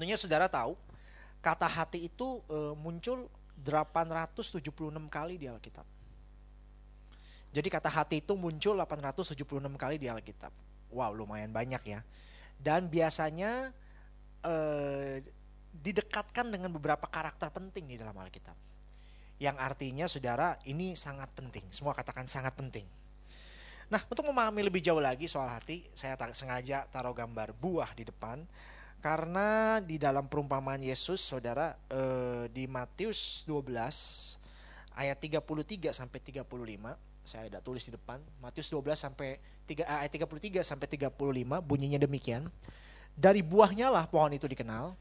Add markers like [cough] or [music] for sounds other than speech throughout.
Tentunya saudara tahu kata hati itu e, muncul 876 kali di Alkitab. Jadi kata hati itu muncul 876 kali di Alkitab. Wow, lumayan banyak ya. Dan biasanya e, didekatkan dengan beberapa karakter penting di dalam Alkitab. Yang artinya saudara ini sangat penting. Semua katakan sangat penting. Nah, untuk memahami lebih jauh lagi soal hati, saya sengaja taruh gambar buah di depan karena di dalam perumpamaan Yesus, saudara, eh, di Matius 12 ayat 33 sampai 35, saya ada tulis di depan, Matius 12 sampai 3 eh, ayat 33 sampai 35 bunyinya demikian. Dari buahnya lah pohon itu dikenal.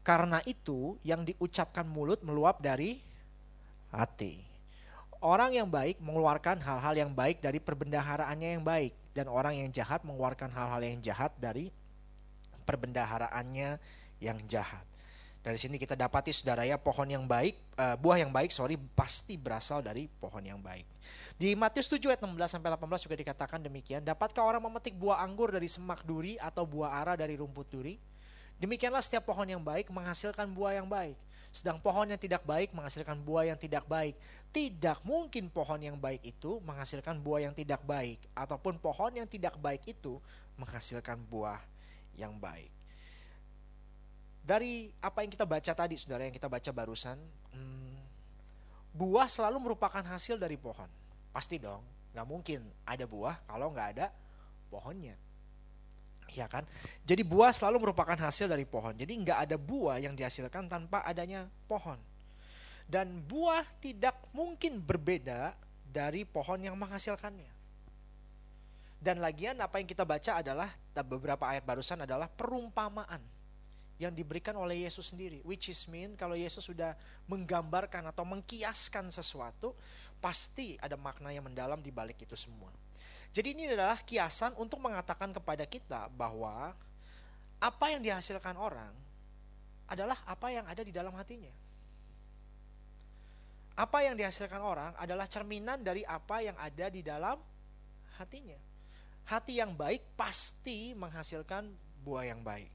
Karena itu yang diucapkan mulut meluap dari hati. Orang yang baik mengeluarkan hal-hal yang baik dari perbendaharaannya yang baik dan orang yang jahat mengeluarkan hal-hal yang jahat dari perbendaharaannya yang jahat. Dari sini kita dapati saudara ya pohon yang baik, uh, buah yang baik sorry pasti berasal dari pohon yang baik. Di Matius 7 ayat 16 sampai 18 juga dikatakan demikian, dapatkah orang memetik buah anggur dari semak duri atau buah ara dari rumput duri? Demikianlah setiap pohon yang baik menghasilkan buah yang baik. Sedang pohon yang tidak baik menghasilkan buah yang tidak baik. Tidak mungkin pohon yang baik itu menghasilkan buah yang tidak baik. Ataupun pohon yang tidak baik itu menghasilkan buah yang baik. Dari apa yang kita baca tadi, saudara, yang kita baca barusan, hmm, buah selalu merupakan hasil dari pohon. Pasti dong, nggak mungkin ada buah kalau nggak ada pohonnya. Ya kan? Jadi buah selalu merupakan hasil dari pohon. Jadi nggak ada buah yang dihasilkan tanpa adanya pohon. Dan buah tidak mungkin berbeda dari pohon yang menghasilkannya. Dan lagian apa yang kita baca adalah beberapa ayat barusan adalah perumpamaan yang diberikan oleh Yesus sendiri. Which is mean kalau Yesus sudah menggambarkan atau mengkiaskan sesuatu, pasti ada makna yang mendalam di balik itu semua. Jadi ini adalah kiasan untuk mengatakan kepada kita bahwa apa yang dihasilkan orang adalah apa yang ada di dalam hatinya. Apa yang dihasilkan orang adalah cerminan dari apa yang ada di dalam hatinya hati yang baik pasti menghasilkan buah yang baik.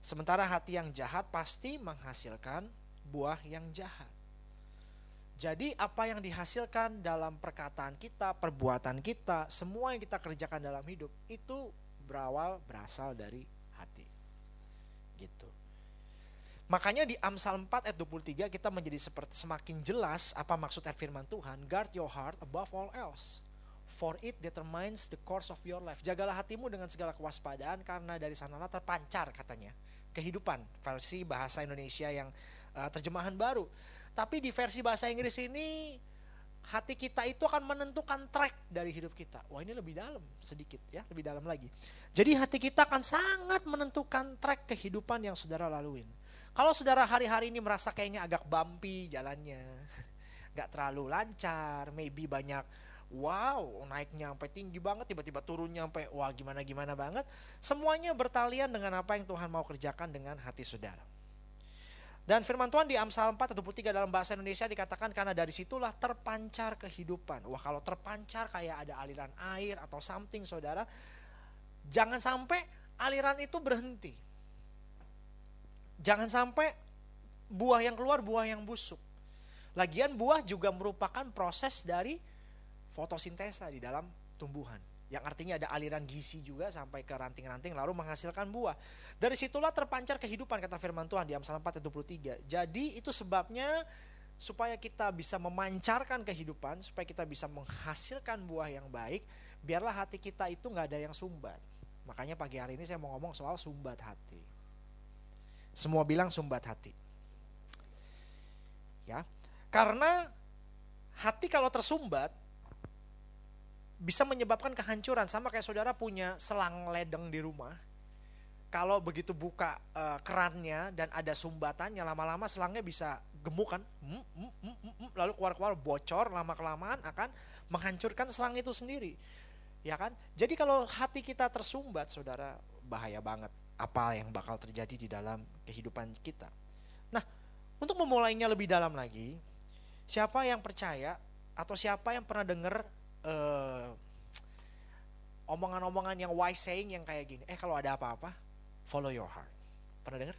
Sementara hati yang jahat pasti menghasilkan buah yang jahat. Jadi apa yang dihasilkan dalam perkataan kita, perbuatan kita, semua yang kita kerjakan dalam hidup itu berawal berasal dari hati. Gitu. Makanya di Amsal 4 ayat 23 kita menjadi seperti semakin jelas apa maksud firman Tuhan, guard your heart above all else For it determines the course of your life. Jagalah hatimu dengan segala kewaspadaan karena dari sanalah terpancar katanya kehidupan versi bahasa Indonesia yang uh, terjemahan baru. Tapi di versi bahasa Inggris ini hati kita itu akan menentukan track dari hidup kita. Wah ini lebih dalam sedikit ya, lebih dalam lagi. Jadi hati kita akan sangat menentukan track kehidupan yang saudara laluin. Kalau saudara hari-hari ini merasa kayaknya agak bumpy jalannya, [laughs] nggak terlalu lancar, maybe banyak wow naiknya sampai tinggi banget tiba-tiba turunnya sampai wah gimana gimana banget semuanya bertalian dengan apa yang Tuhan mau kerjakan dengan hati saudara dan firman Tuhan di Amsal 4 atau 3 dalam bahasa Indonesia dikatakan karena dari situlah terpancar kehidupan. Wah kalau terpancar kayak ada aliran air atau something saudara. Jangan sampai aliran itu berhenti. Jangan sampai buah yang keluar buah yang busuk. Lagian buah juga merupakan proses dari fotosintesa di dalam tumbuhan yang artinya ada aliran gizi juga sampai ke ranting-ranting lalu menghasilkan buah. Dari situlah terpancar kehidupan kata firman Tuhan di Amsal 4 ayat 23. Jadi itu sebabnya supaya kita bisa memancarkan kehidupan, supaya kita bisa menghasilkan buah yang baik, biarlah hati kita itu nggak ada yang sumbat. Makanya pagi hari ini saya mau ngomong soal sumbat hati. Semua bilang sumbat hati. Ya. Karena hati kalau tersumbat bisa menyebabkan kehancuran. Sama kayak saudara punya selang ledeng di rumah. Kalau begitu buka uh, kerannya dan ada sumbatannya lama-lama selangnya bisa gemuk kan. Mm, mm, mm, lalu keluar-keluar bocor lama kelamaan akan menghancurkan selang itu sendiri. Ya kan? Jadi kalau hati kita tersumbat saudara bahaya banget. Apa yang bakal terjadi di dalam kehidupan kita? Nah untuk memulainya lebih dalam lagi siapa yang percaya atau siapa yang pernah dengar uh, omongan-omongan yang wise saying yang kayak gini. Eh kalau ada apa-apa, follow your heart. Pernah dengar?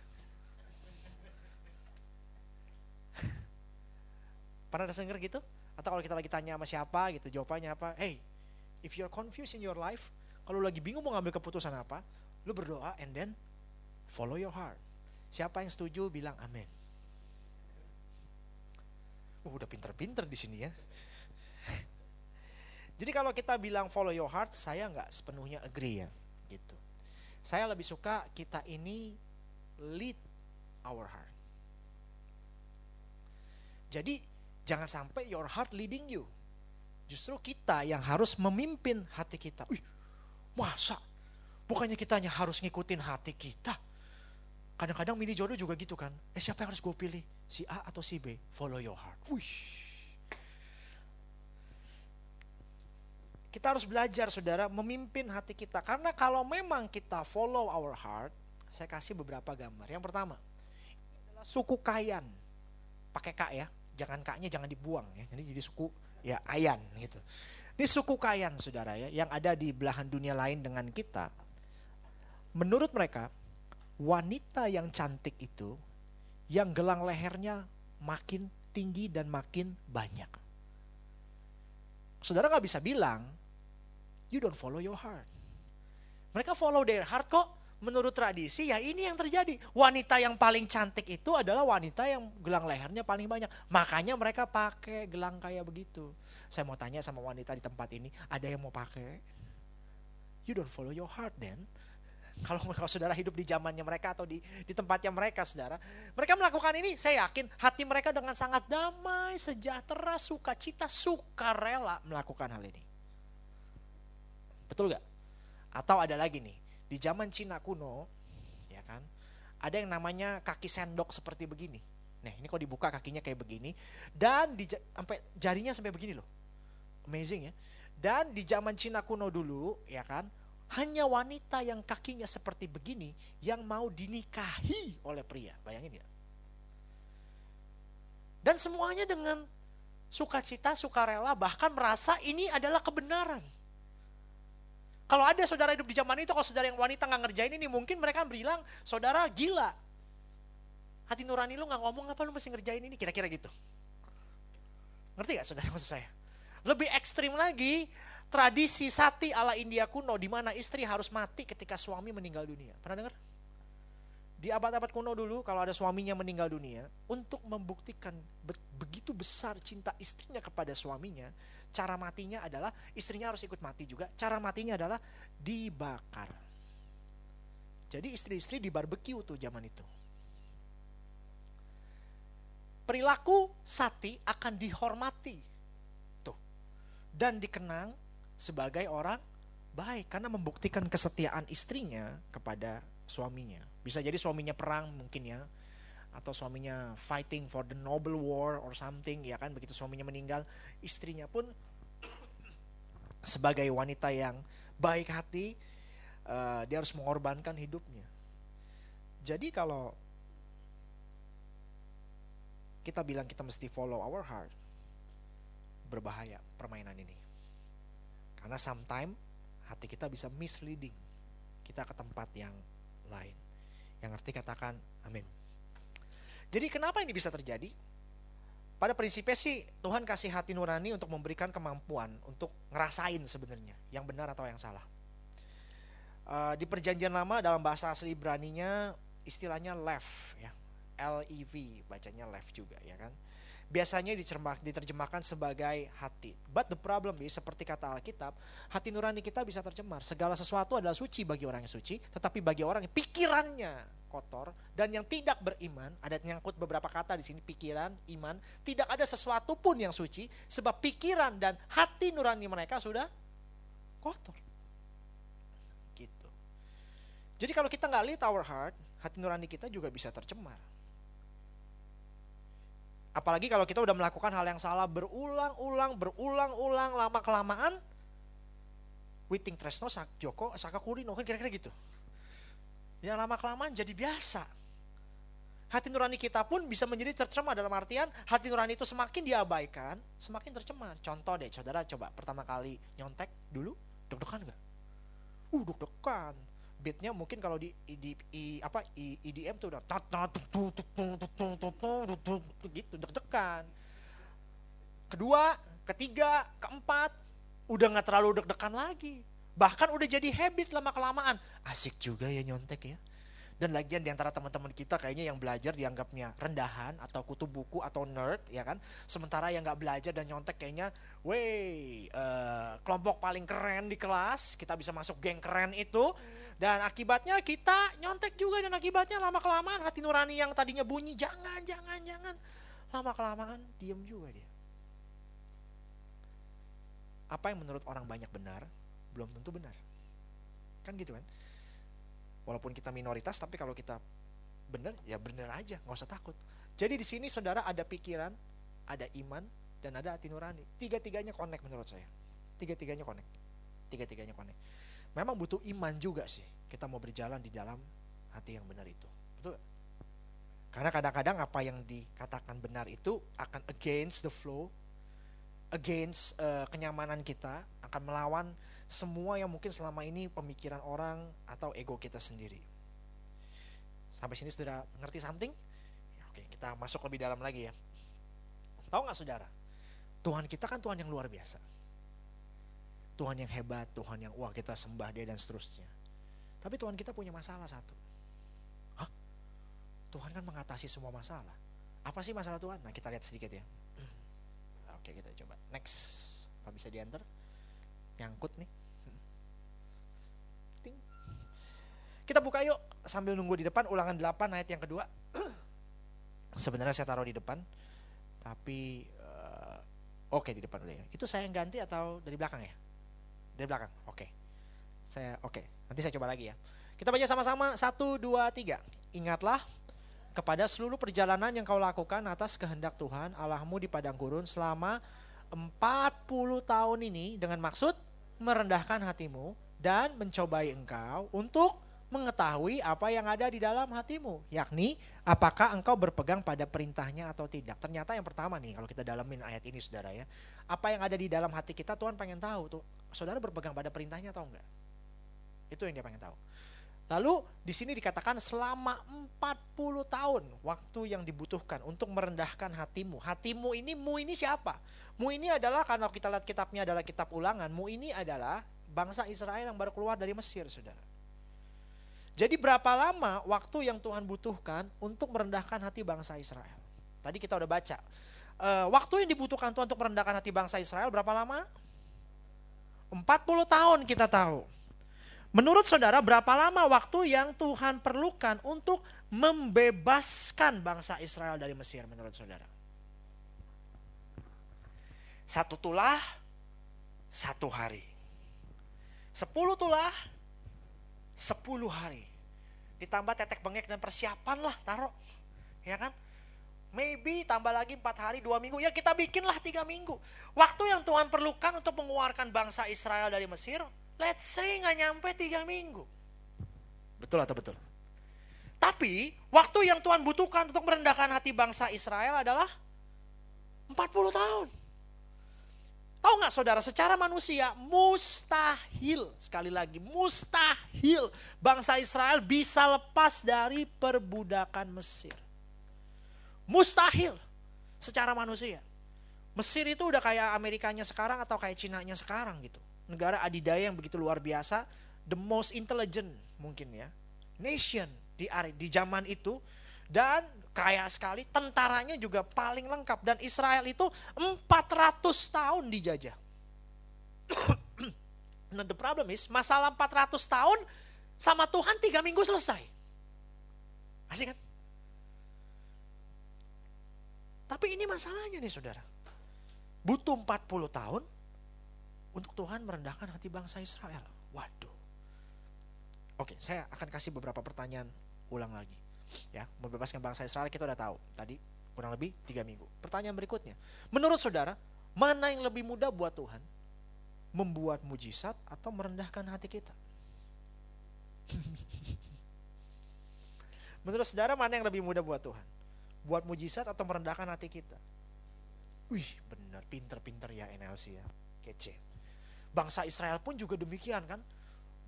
[laughs] Pernah denger gitu? Atau kalau kita lagi tanya sama siapa gitu, jawabannya apa? Hey, if you're confused in your life, kalau lagi bingung mau ngambil keputusan apa, lu berdoa and then follow your heart. Siapa yang setuju bilang amin. Uh, udah pinter-pinter di sini ya. Jadi kalau kita bilang follow your heart, saya nggak sepenuhnya agree ya, gitu. Saya lebih suka kita ini lead our heart. Jadi jangan sampai your heart leading you. Justru kita yang harus memimpin hati kita. Wih, masa? Bukannya kita hanya harus ngikutin hati kita. Kadang-kadang mini jodoh juga gitu kan. Eh siapa yang harus gue pilih? Si A atau si B? Follow your heart. Wih Kita harus belajar saudara memimpin hati kita. Karena kalau memang kita follow our heart, saya kasih beberapa gambar. Yang pertama, adalah suku Kayan. Pakai K ya, jangan K-nya jangan dibuang ya. Jadi jadi suku ya Ayan gitu. Ini suku Kayan saudara ya, yang ada di belahan dunia lain dengan kita. Menurut mereka, wanita yang cantik itu, yang gelang lehernya makin tinggi dan makin banyak. Saudara nggak bisa bilang you don't follow your heart. Mereka follow their heart kok. Menurut tradisi ya ini yang terjadi. Wanita yang paling cantik itu adalah wanita yang gelang lehernya paling banyak. Makanya mereka pakai gelang kayak begitu. Saya mau tanya sama wanita di tempat ini, ada yang mau pakai? You don't follow your heart then. [laughs] Kalau, [laughs] kalau saudara hidup di zamannya mereka atau di, di tempatnya mereka saudara. Mereka melakukan ini saya yakin hati mereka dengan sangat damai, sejahtera, sukacita, sukarela melakukan hal ini. Betul gak? Atau ada lagi nih, di zaman Cina kuno, ya kan, ada yang namanya kaki sendok seperti begini. Nah, ini kalau dibuka kakinya kayak begini, dan di, sampai jarinya sampai begini loh. Amazing ya. Dan di zaman Cina kuno dulu, ya kan, hanya wanita yang kakinya seperti begini yang mau dinikahi oleh pria. Bayangin ya. Dan semuanya dengan sukacita, sukarela, bahkan merasa ini adalah kebenaran. Kalau ada saudara hidup di zaman itu, kalau saudara yang wanita nggak ngerjain ini, mungkin mereka bilang, saudara gila. Hati nurani lu nggak ngomong apa lu mesti ngerjain ini, kira-kira gitu. Ngerti gak saudara maksud saya? Lebih ekstrim lagi, tradisi sati ala India kuno, di mana istri harus mati ketika suami meninggal dunia. Pernah dengar? Di abad-abad kuno dulu, kalau ada suaminya meninggal dunia, untuk membuktikan begitu besar cinta istrinya kepada suaminya, cara matinya adalah istrinya harus ikut mati juga. Cara matinya adalah dibakar. Jadi istri-istri di barbeque tuh zaman itu. Perilaku sati akan dihormati. Tuh. Dan dikenang sebagai orang baik karena membuktikan kesetiaan istrinya kepada suaminya. Bisa jadi suaminya perang mungkin ya atau suaminya fighting for the noble war or something ya kan? Begitu suaminya meninggal istrinya pun [clears throat] sebagai wanita yang baik hati uh, dia harus mengorbankan hidupnya. Jadi kalau kita bilang kita mesti follow our heart berbahaya permainan ini. Karena sometimes hati kita bisa misleading. Kita ke tempat yang lain. Yang arti katakan amin jadi kenapa ini bisa terjadi? Pada prinsipnya sih Tuhan kasih hati nurani untuk memberikan kemampuan untuk ngerasain sebenarnya yang benar atau yang salah. Uh, di perjanjian lama dalam bahasa asli Ibraninya istilahnya left ya. L E V bacanya left juga ya kan biasanya diterjemahkan sebagai hati. But the problem is seperti kata Alkitab, hati nurani kita bisa tercemar. Segala sesuatu adalah suci bagi orang yang suci, tetapi bagi orang yang pikirannya kotor dan yang tidak beriman, ada nyangkut beberapa kata di sini pikiran, iman, tidak ada sesuatu pun yang suci sebab pikiran dan hati nurani mereka sudah kotor. Gitu. Jadi kalau kita nggak lead our heart, hati nurani kita juga bisa tercemar. Apalagi kalau kita udah melakukan hal yang salah berulang-ulang, berulang-ulang, lama kelamaan, Witing Tresno, Sak Joko, Saka Kurino, kan kira-kira gitu. Ya lama kelamaan jadi biasa. Hati nurani kita pun bisa menjadi tercemar dalam artian hati nurani itu semakin diabaikan, semakin tercemar. Contoh deh, saudara coba pertama kali nyontek dulu, deg-degan nggak? Uh, deg-degan. Beatnya mungkin kalau di, di, di apa EDM tuh udah gitu deg-degan. Kedua, ketiga, keempat, udah nggak terlalu deg-degan lagi. Bahkan udah jadi habit lama kelamaan. Asik juga ya nyontek ya. Dan lagian di antara teman-teman kita kayaknya yang belajar dianggapnya rendahan atau kutu buku atau nerd ya kan. Sementara yang nggak belajar dan nyontek kayaknya, wey uh, kelompok paling keren di kelas, kita bisa masuk geng keren itu. Dan akibatnya kita nyontek juga dan akibatnya lama kelamaan hati nurani yang tadinya bunyi jangan jangan jangan lama kelamaan diem juga dia. Apa yang menurut orang banyak benar, belum tentu benar. Kan gitu kan? Walaupun kita minoritas, tapi kalau kita benar, ya benar aja, nggak usah takut. Jadi di sini saudara ada pikiran, ada iman, dan ada hati nurani. Tiga-tiganya connect menurut saya. Tiga-tiganya connect. Tiga-tiganya connect. Memang butuh iman juga sih. Kita mau berjalan di dalam hati yang benar itu. Betul Karena kadang-kadang apa yang dikatakan benar itu akan against the flow, against uh, kenyamanan kita, akan melawan semua yang mungkin selama ini pemikiran orang atau ego kita sendiri. Sampai sini sudah ngerti something? Ya, oke, kita masuk lebih dalam lagi ya. Tahu nggak saudara? Tuhan kita kan Tuhan yang luar biasa. Tuhan yang hebat, Tuhan yang wah kita sembah dia dan seterusnya. Tapi Tuhan kita punya masalah satu. Hah? Tuhan kan mengatasi semua masalah. Apa sih masalah Tuhan? Nah kita lihat sedikit ya. [clears throat] Oke kita coba. Next. Apa bisa diantar? Nyangkut nih [laughs] Ting. kita buka yuk sambil nunggu di depan ulangan 8 ayat yang kedua [clears throat] sebenarnya saya taruh di depan tapi uh, oke okay, di depan dulu ya itu saya yang ganti atau dari belakang ya dari belakang oke okay. saya oke okay. nanti saya coba lagi ya kita baca sama-sama satu dua tiga ingatlah kepada seluruh perjalanan yang kau lakukan atas kehendak Tuhan Allahmu di padang gurun selama 40 tahun ini dengan maksud merendahkan hatimu dan mencobai engkau untuk mengetahui apa yang ada di dalam hatimu, yakni apakah engkau berpegang pada perintahnya atau tidak. Ternyata yang pertama nih kalau kita dalamin ayat ini saudara ya, apa yang ada di dalam hati kita Tuhan pengen tahu tuh, saudara berpegang pada perintahnya atau enggak? Itu yang dia pengen tahu. Lalu di sini dikatakan selama 40 tahun waktu yang dibutuhkan untuk merendahkan hatimu. Hatimu ini mu ini siapa? Mu ini adalah karena kita lihat kitabnya adalah kitab ulangan. Mu ini adalah bangsa Israel yang baru keluar dari Mesir, Saudara. Jadi berapa lama waktu yang Tuhan butuhkan untuk merendahkan hati bangsa Israel? Tadi kita udah baca. E, waktu yang dibutuhkan Tuhan untuk merendahkan hati bangsa Israel berapa lama? 40 tahun kita tahu. Menurut saudara, berapa lama waktu yang Tuhan perlukan untuk membebaskan bangsa Israel dari Mesir menurut saudara? Satu tulah, satu hari. Sepuluh tulah, sepuluh hari. Ditambah tetek bengek dan persiapan lah taruh. Ya kan? Maybe tambah lagi empat hari, dua minggu. Ya kita bikinlah tiga minggu. Waktu yang Tuhan perlukan untuk mengeluarkan bangsa Israel dari Mesir, let's say nggak nyampe tiga minggu. Betul atau betul? Tapi waktu yang Tuhan butuhkan untuk merendahkan hati bangsa Israel adalah 40 tahun. Tahu nggak saudara, secara manusia mustahil, sekali lagi mustahil bangsa Israel bisa lepas dari perbudakan Mesir. Mustahil secara manusia. Mesir itu udah kayak Amerikanya sekarang atau kayak Cina-nya sekarang gitu negara adidaya yang begitu luar biasa, the most intelligent mungkin ya, nation di di zaman itu dan kaya sekali, tentaranya juga paling lengkap dan Israel itu 400 tahun dijajah. [coughs] nah the problem is masalah 400 tahun sama Tuhan tiga minggu selesai. Asik kan? Tapi ini masalahnya nih saudara. Butuh 40 tahun untuk Tuhan merendahkan hati bangsa Israel. Waduh. Oke, saya akan kasih beberapa pertanyaan ulang lagi. Ya, membebaskan bangsa Israel kita udah tahu tadi kurang lebih tiga minggu. Pertanyaan berikutnya, menurut saudara mana yang lebih mudah buat Tuhan? Membuat mujizat atau merendahkan hati kita? [laughs] menurut saudara mana yang lebih mudah buat Tuhan? Buat mujizat atau merendahkan hati kita? Wih, benar, pinter-pinter ya NLC ya, kece. Bangsa Israel pun juga demikian kan,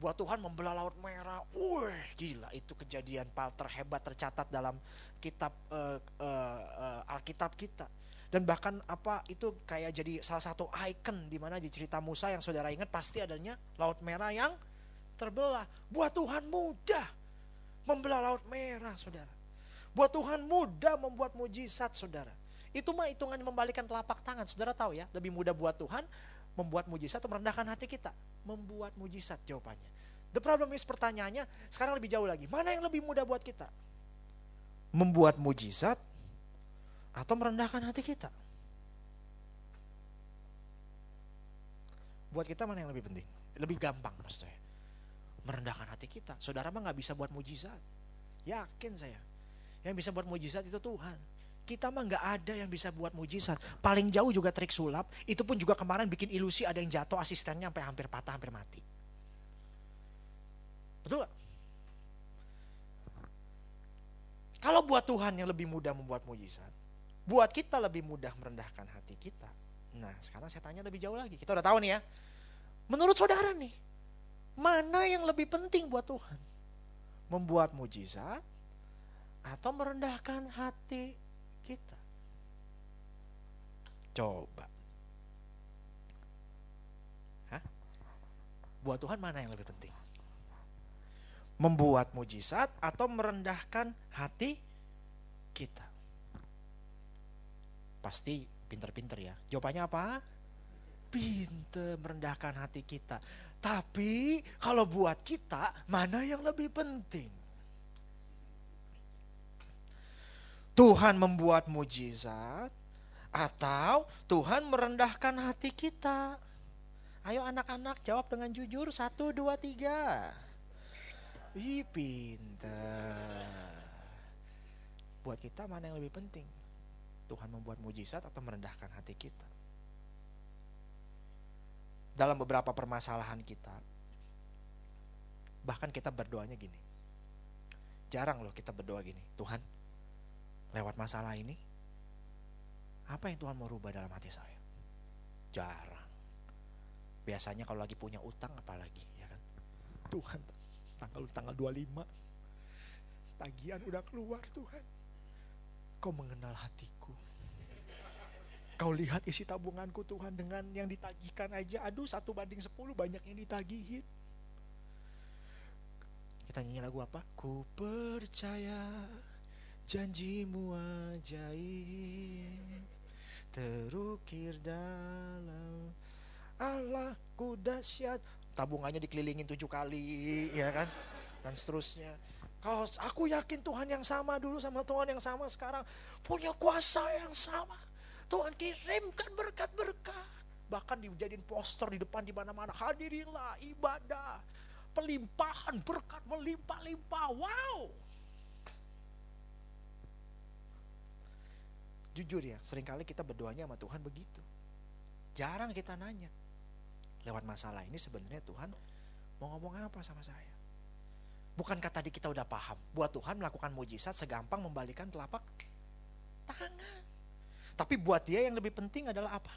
buat Tuhan membelah laut merah. Wih, gila itu kejadian paling terhebat tercatat dalam kitab uh, uh, uh, Alkitab kita. Dan bahkan apa itu kayak jadi salah satu ikon di mana di cerita Musa yang saudara ingat pasti adanya laut merah yang terbelah. Buat Tuhan mudah membelah laut merah, saudara. Buat Tuhan mudah membuat mujizat, saudara. Itu mah hitungan membalikan telapak tangan. Saudara tahu ya, lebih mudah buat Tuhan membuat mujizat atau merendahkan hati kita membuat mujizat jawabannya. The problem is pertanyaannya sekarang lebih jauh lagi. Mana yang lebih mudah buat kita? Membuat mujizat atau merendahkan hati kita? Buat kita mana yang lebih penting? Lebih gampang maksud saya. Merendahkan hati kita. Saudara mah nggak bisa buat mujizat. Yakin saya. Yang bisa buat mujizat itu Tuhan. Kita mah nggak ada yang bisa buat mujizat. Paling jauh juga trik sulap. Itu pun juga kemarin bikin ilusi ada yang jatuh asistennya sampai hampir patah, hampir mati. Betul gak? Kalau buat Tuhan yang lebih mudah membuat mujizat, buat kita lebih mudah merendahkan hati kita. Nah, sekarang saya tanya lebih jauh lagi. Kita udah tahu nih ya. Menurut saudara nih, mana yang lebih penting buat Tuhan? Membuat mujizat atau merendahkan hati kita. Coba. Hah? Buat Tuhan mana yang lebih penting? Membuat mujizat atau merendahkan hati kita? Pasti pinter-pinter ya. Jawabannya apa? Pinter merendahkan hati kita. Tapi kalau buat kita, mana yang lebih penting? Tuhan membuat mujizat atau Tuhan merendahkan hati kita. Ayo anak-anak jawab dengan jujur. Satu, dua, tiga. Ih pinter. Buat kita mana yang lebih penting? Tuhan membuat mujizat atau merendahkan hati kita? Dalam beberapa permasalahan kita, bahkan kita berdoanya gini. Jarang loh kita berdoa gini, Tuhan lewat masalah ini, apa yang Tuhan mau rubah dalam hati saya? Jarang. Biasanya kalau lagi punya utang apalagi, ya kan? Tuhan, tanggal tanggal 25 tagihan udah keluar Tuhan. Kau mengenal hatiku. Kau lihat isi tabunganku Tuhan dengan yang ditagihkan aja. Aduh satu banding sepuluh banyak yang ditagihin. Kita nyanyi lagu apa? Ku percaya Janjimu ajaib terukir dalam Allahku dahsyat. Tabungannya dikelilingin tujuh kali ya kan? Dan seterusnya. Kalau aku yakin Tuhan yang sama dulu sama Tuhan yang sama sekarang. Punya kuasa yang sama. Tuhan kirimkan berkat-berkat. Bahkan dijadiin poster di depan di mana-mana. Hadirilah ibadah. Pelimpahan berkat melimpah-limpah. Wow Jujur ya, sering kali kita berdoanya sama Tuhan begitu. Jarang kita nanya. Lewat masalah ini sebenarnya Tuhan mau ngomong apa sama saya? Bukankah tadi kita udah paham? Buat Tuhan melakukan mujizat segampang membalikan telapak tangan. Tapi buat dia yang lebih penting adalah apa?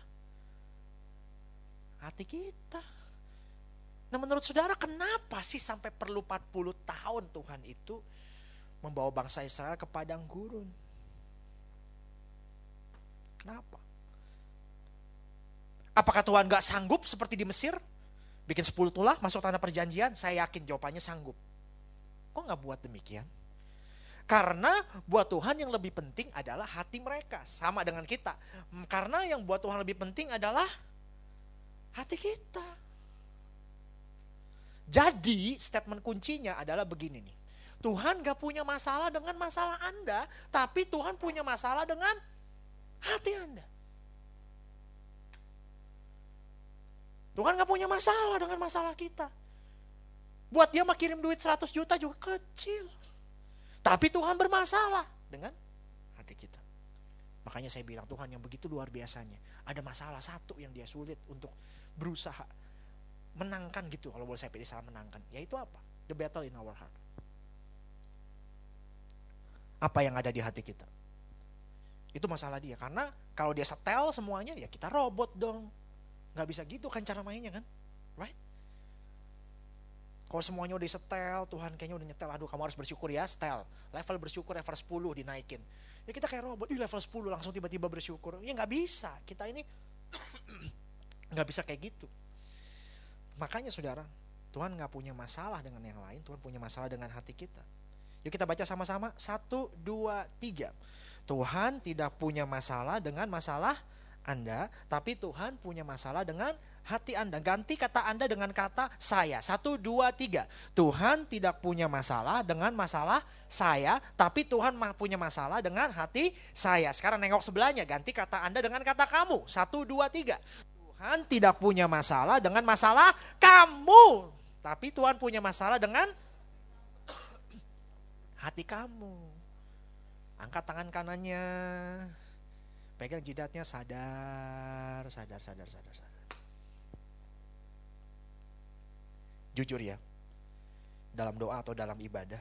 Hati kita. Nah menurut saudara kenapa sih sampai perlu 40 tahun Tuhan itu membawa bangsa Israel ke padang gurun? Kenapa? Apakah Tuhan gak sanggup seperti di Mesir? Bikin 10 tulah masuk tanah perjanjian? Saya yakin jawabannya sanggup. Kok gak buat demikian? Karena buat Tuhan yang lebih penting adalah hati mereka. Sama dengan kita. Karena yang buat Tuhan lebih penting adalah hati kita. Jadi statement kuncinya adalah begini nih. Tuhan gak punya masalah dengan masalah Anda. Tapi Tuhan punya masalah dengan hati Anda. Tuhan gak punya masalah dengan masalah kita. Buat dia mah kirim duit 100 juta juga kecil. Tapi Tuhan bermasalah dengan hati kita. Makanya saya bilang Tuhan yang begitu luar biasanya. Ada masalah satu yang dia sulit untuk berusaha menangkan gitu kalau boleh saya pilih salah menangkan. Yaitu apa? The battle in our heart. Apa yang ada di hati kita? Itu masalah dia. Karena kalau dia setel semuanya ya kita robot dong. Gak bisa gitu kan cara mainnya kan. Right? Kalau semuanya udah setel, Tuhan kayaknya udah nyetel, aduh kamu harus bersyukur ya, setel. Level bersyukur level 10 dinaikin. Ya kita kayak robot, ih level 10 langsung tiba-tiba bersyukur. Ya nggak bisa, kita ini [coughs] nggak bisa kayak gitu. Makanya saudara, Tuhan nggak punya masalah dengan yang lain, Tuhan punya masalah dengan hati kita. Yuk kita baca sama-sama, satu, dua, tiga. Tuhan tidak punya masalah dengan masalah Anda, tapi Tuhan punya masalah dengan hati Anda. Ganti kata Anda dengan kata saya. Satu, dua, tiga. Tuhan tidak punya masalah dengan masalah saya, tapi Tuhan punya masalah dengan hati saya. Sekarang nengok sebelahnya, ganti kata Anda dengan kata kamu. Satu, dua, tiga. Tuhan tidak punya masalah dengan masalah kamu, tapi Tuhan punya masalah dengan hati kamu. Angkat tangan kanannya, pegang jidatnya sadar, sadar, sadar, sadar, sadar. jujur ya dalam doa atau dalam ibadah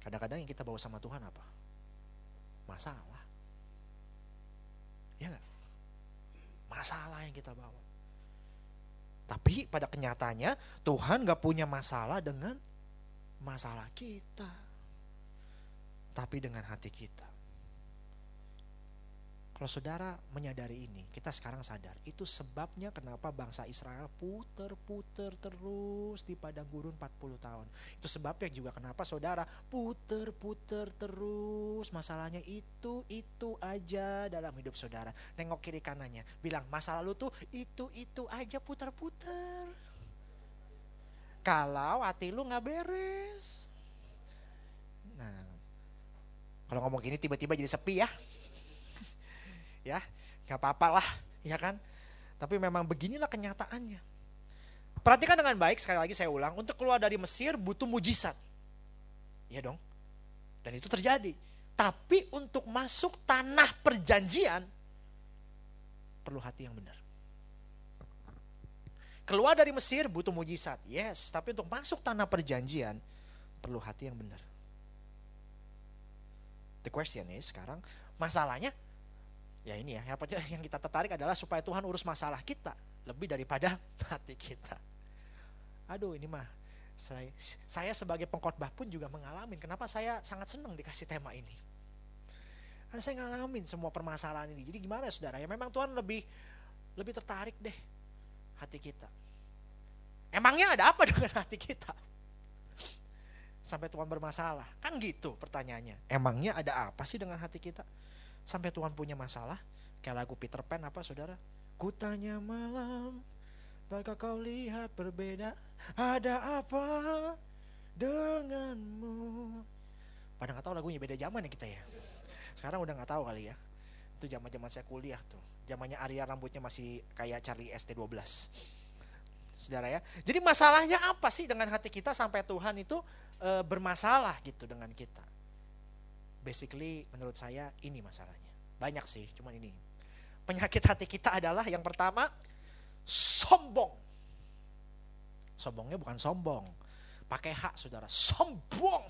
kadang-kadang yang kita bawa sama Tuhan apa? Masalah. Ya gak? masalah yang kita bawa. Tapi pada kenyataannya Tuhan gak punya masalah dengan masalah kita tapi dengan hati kita kalau saudara menyadari ini, kita sekarang sadar, itu sebabnya kenapa bangsa Israel puter-puter terus di padang gurun 40 tahun. Itu sebabnya juga kenapa saudara puter-puter terus masalahnya itu, itu aja dalam hidup saudara. Nengok kiri kanannya, bilang masa lalu tuh itu, itu aja puter-puter. Kalau hati lu gak beres. Nah, kalau ngomong gini tiba-tiba jadi sepi ya. [laughs] Ya nggak apa-apa lah ya kan? Tapi memang beginilah kenyataannya. Perhatikan dengan baik sekali lagi saya ulang untuk keluar dari Mesir butuh mujizat. Ya dong. Dan itu terjadi. Tapi untuk masuk tanah perjanjian perlu hati yang benar. Keluar dari Mesir butuh mujizat yes. Tapi untuk masuk tanah perjanjian perlu hati yang benar the question is sekarang masalahnya ya ini ya yang kita tertarik adalah supaya Tuhan urus masalah kita lebih daripada [laughs] hati kita. Aduh ini mah saya saya sebagai pengkhotbah pun juga mengalami. Kenapa saya sangat senang dikasih tema ini? Karena saya ngalamin semua permasalahan ini. Jadi gimana saudara? Ya memang Tuhan lebih lebih tertarik deh hati kita. Emangnya ada apa [laughs] dengan hati kita sampai Tuhan bermasalah. Kan gitu pertanyaannya. Emangnya ada apa sih dengan hati kita? Sampai Tuhan punya masalah? Kayak lagu Peter Pan apa saudara? Kutanya malam apakah kau lihat berbeda. Ada apa denganmu? Pada nggak tahu lagunya beda zaman ya kita ya. Sekarang udah nggak tahu kali ya. Itu zaman zaman saya kuliah tuh. Zamannya Arya rambutnya masih kayak Charlie ST12 saudara ya jadi masalahnya apa sih dengan hati kita sampai Tuhan itu e, bermasalah gitu dengan kita basically menurut saya ini masalahnya. Banyak sih, cuman ini. Penyakit hati kita adalah yang pertama sombong. Sombongnya bukan sombong. Pakai hak saudara, sombong.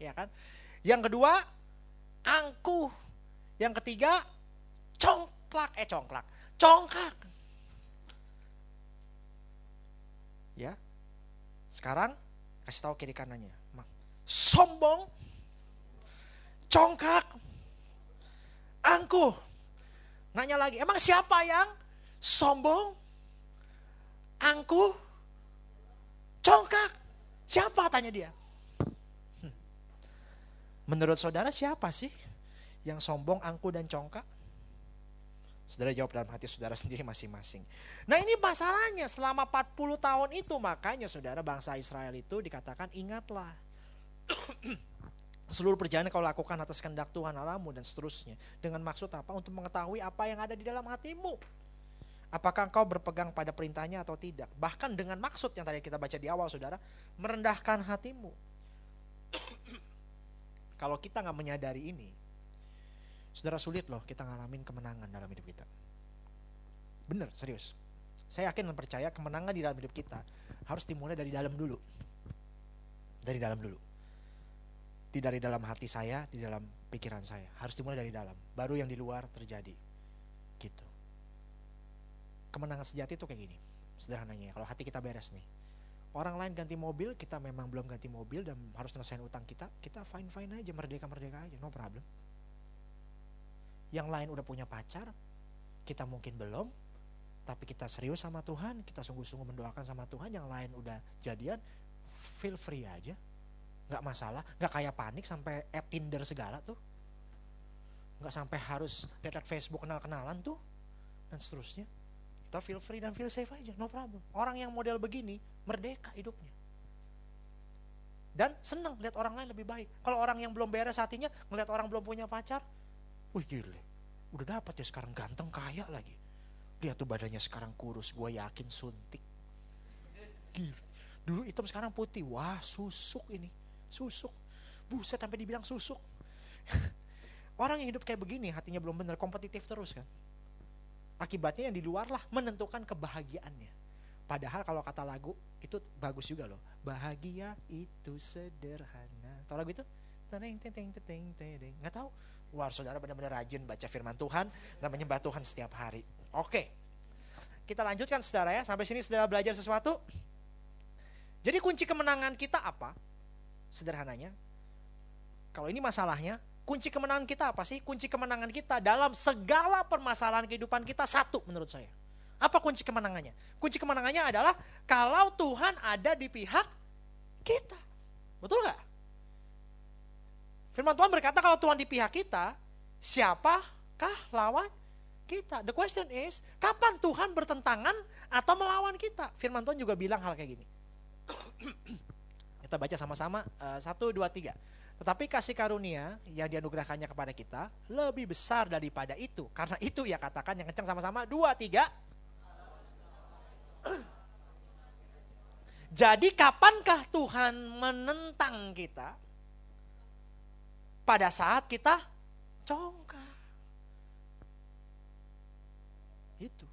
Ya kan? Yang kedua angkuh. Yang ketiga congklak, eh congklak, congkak. Ya. Sekarang kasih tahu kiri kanannya. Sombong, congkak, angkuh. Nanya lagi, emang siapa yang sombong, angkuh, congkak? Siapa tanya dia? Hmm. Menurut saudara siapa sih yang sombong, angkuh dan congkak? Saudara jawab dalam hati saudara sendiri masing-masing. Nah ini masalahnya selama 40 tahun itu makanya saudara bangsa Israel itu dikatakan ingatlah. [clears throat] Seluruh perjalanan kau lakukan atas kehendak Tuhan Allahmu dan seterusnya. Dengan maksud apa? Untuk mengetahui apa yang ada di dalam hatimu. Apakah engkau berpegang pada perintahnya atau tidak? Bahkan dengan maksud yang tadi kita baca di awal saudara, merendahkan hatimu. [clears throat] Kalau kita nggak menyadari ini, saudara sulit loh kita ngalamin kemenangan dalam hidup kita. Bener, serius. Saya yakin dan percaya kemenangan di dalam hidup kita harus dimulai dari dalam dulu. Dari dalam dulu. Tidak dari dalam hati saya, di dalam pikiran saya. Harus dimulai dari dalam. Baru yang di luar terjadi. Gitu. Kemenangan sejati itu kayak gini. Sederhananya Kalau hati kita beres nih orang lain ganti mobil kita memang belum ganti mobil dan harus selesai utang kita kita fine fine aja merdeka merdeka aja no problem yang lain udah punya pacar kita mungkin belum tapi kita serius sama Tuhan kita sungguh-sungguh mendoakan sama Tuhan yang lain udah jadian feel free aja nggak masalah nggak kayak panik sampai add Tinder segala tuh nggak sampai harus lihat Facebook kenal kenalan tuh dan seterusnya kita feel free dan feel safe aja, no problem. Orang yang model begini merdeka hidupnya. Dan senang lihat orang lain lebih baik. Kalau orang yang belum beres hatinya, ngeliat orang belum punya pacar, wih gile, udah dapat ya sekarang ganteng kaya lagi. Lihat tuh badannya sekarang kurus, gue yakin suntik. Gile. Dulu hitam sekarang putih, wah susuk ini, susuk. Buset sampai dibilang susuk. [laughs] orang yang hidup kayak begini hatinya belum bener, kompetitif terus kan akibatnya yang di luar lah menentukan kebahagiaannya. Padahal kalau kata lagu itu bagus juga loh. Bahagia itu sederhana. Tahu lagu itu? Teng teng teng teng teng. Nggak tahu? Wah, saudara benar-benar rajin baca firman Tuhan dan menyembah Tuhan setiap hari. Oke. Kita lanjutkan saudara ya. Sampai sini saudara belajar sesuatu? Jadi kunci kemenangan kita apa? Sederhananya. Kalau ini masalahnya, kunci kemenangan kita apa sih? Kunci kemenangan kita dalam segala permasalahan kehidupan kita satu menurut saya. Apa kunci kemenangannya? Kunci kemenangannya adalah kalau Tuhan ada di pihak kita. Betul gak? Firman Tuhan berkata kalau Tuhan di pihak kita, siapakah lawan kita? The question is, kapan Tuhan bertentangan atau melawan kita? Firman Tuhan juga bilang hal kayak gini. kita baca sama-sama, uh, satu, dua, tiga. Tetapi kasih karunia yang dianugerahkannya kepada kita lebih besar daripada itu. Karena itu ya katakan yang kencang sama-sama. Dua, tiga. Jadi kapankah Tuhan menentang kita? Pada saat kita congkak. Itu.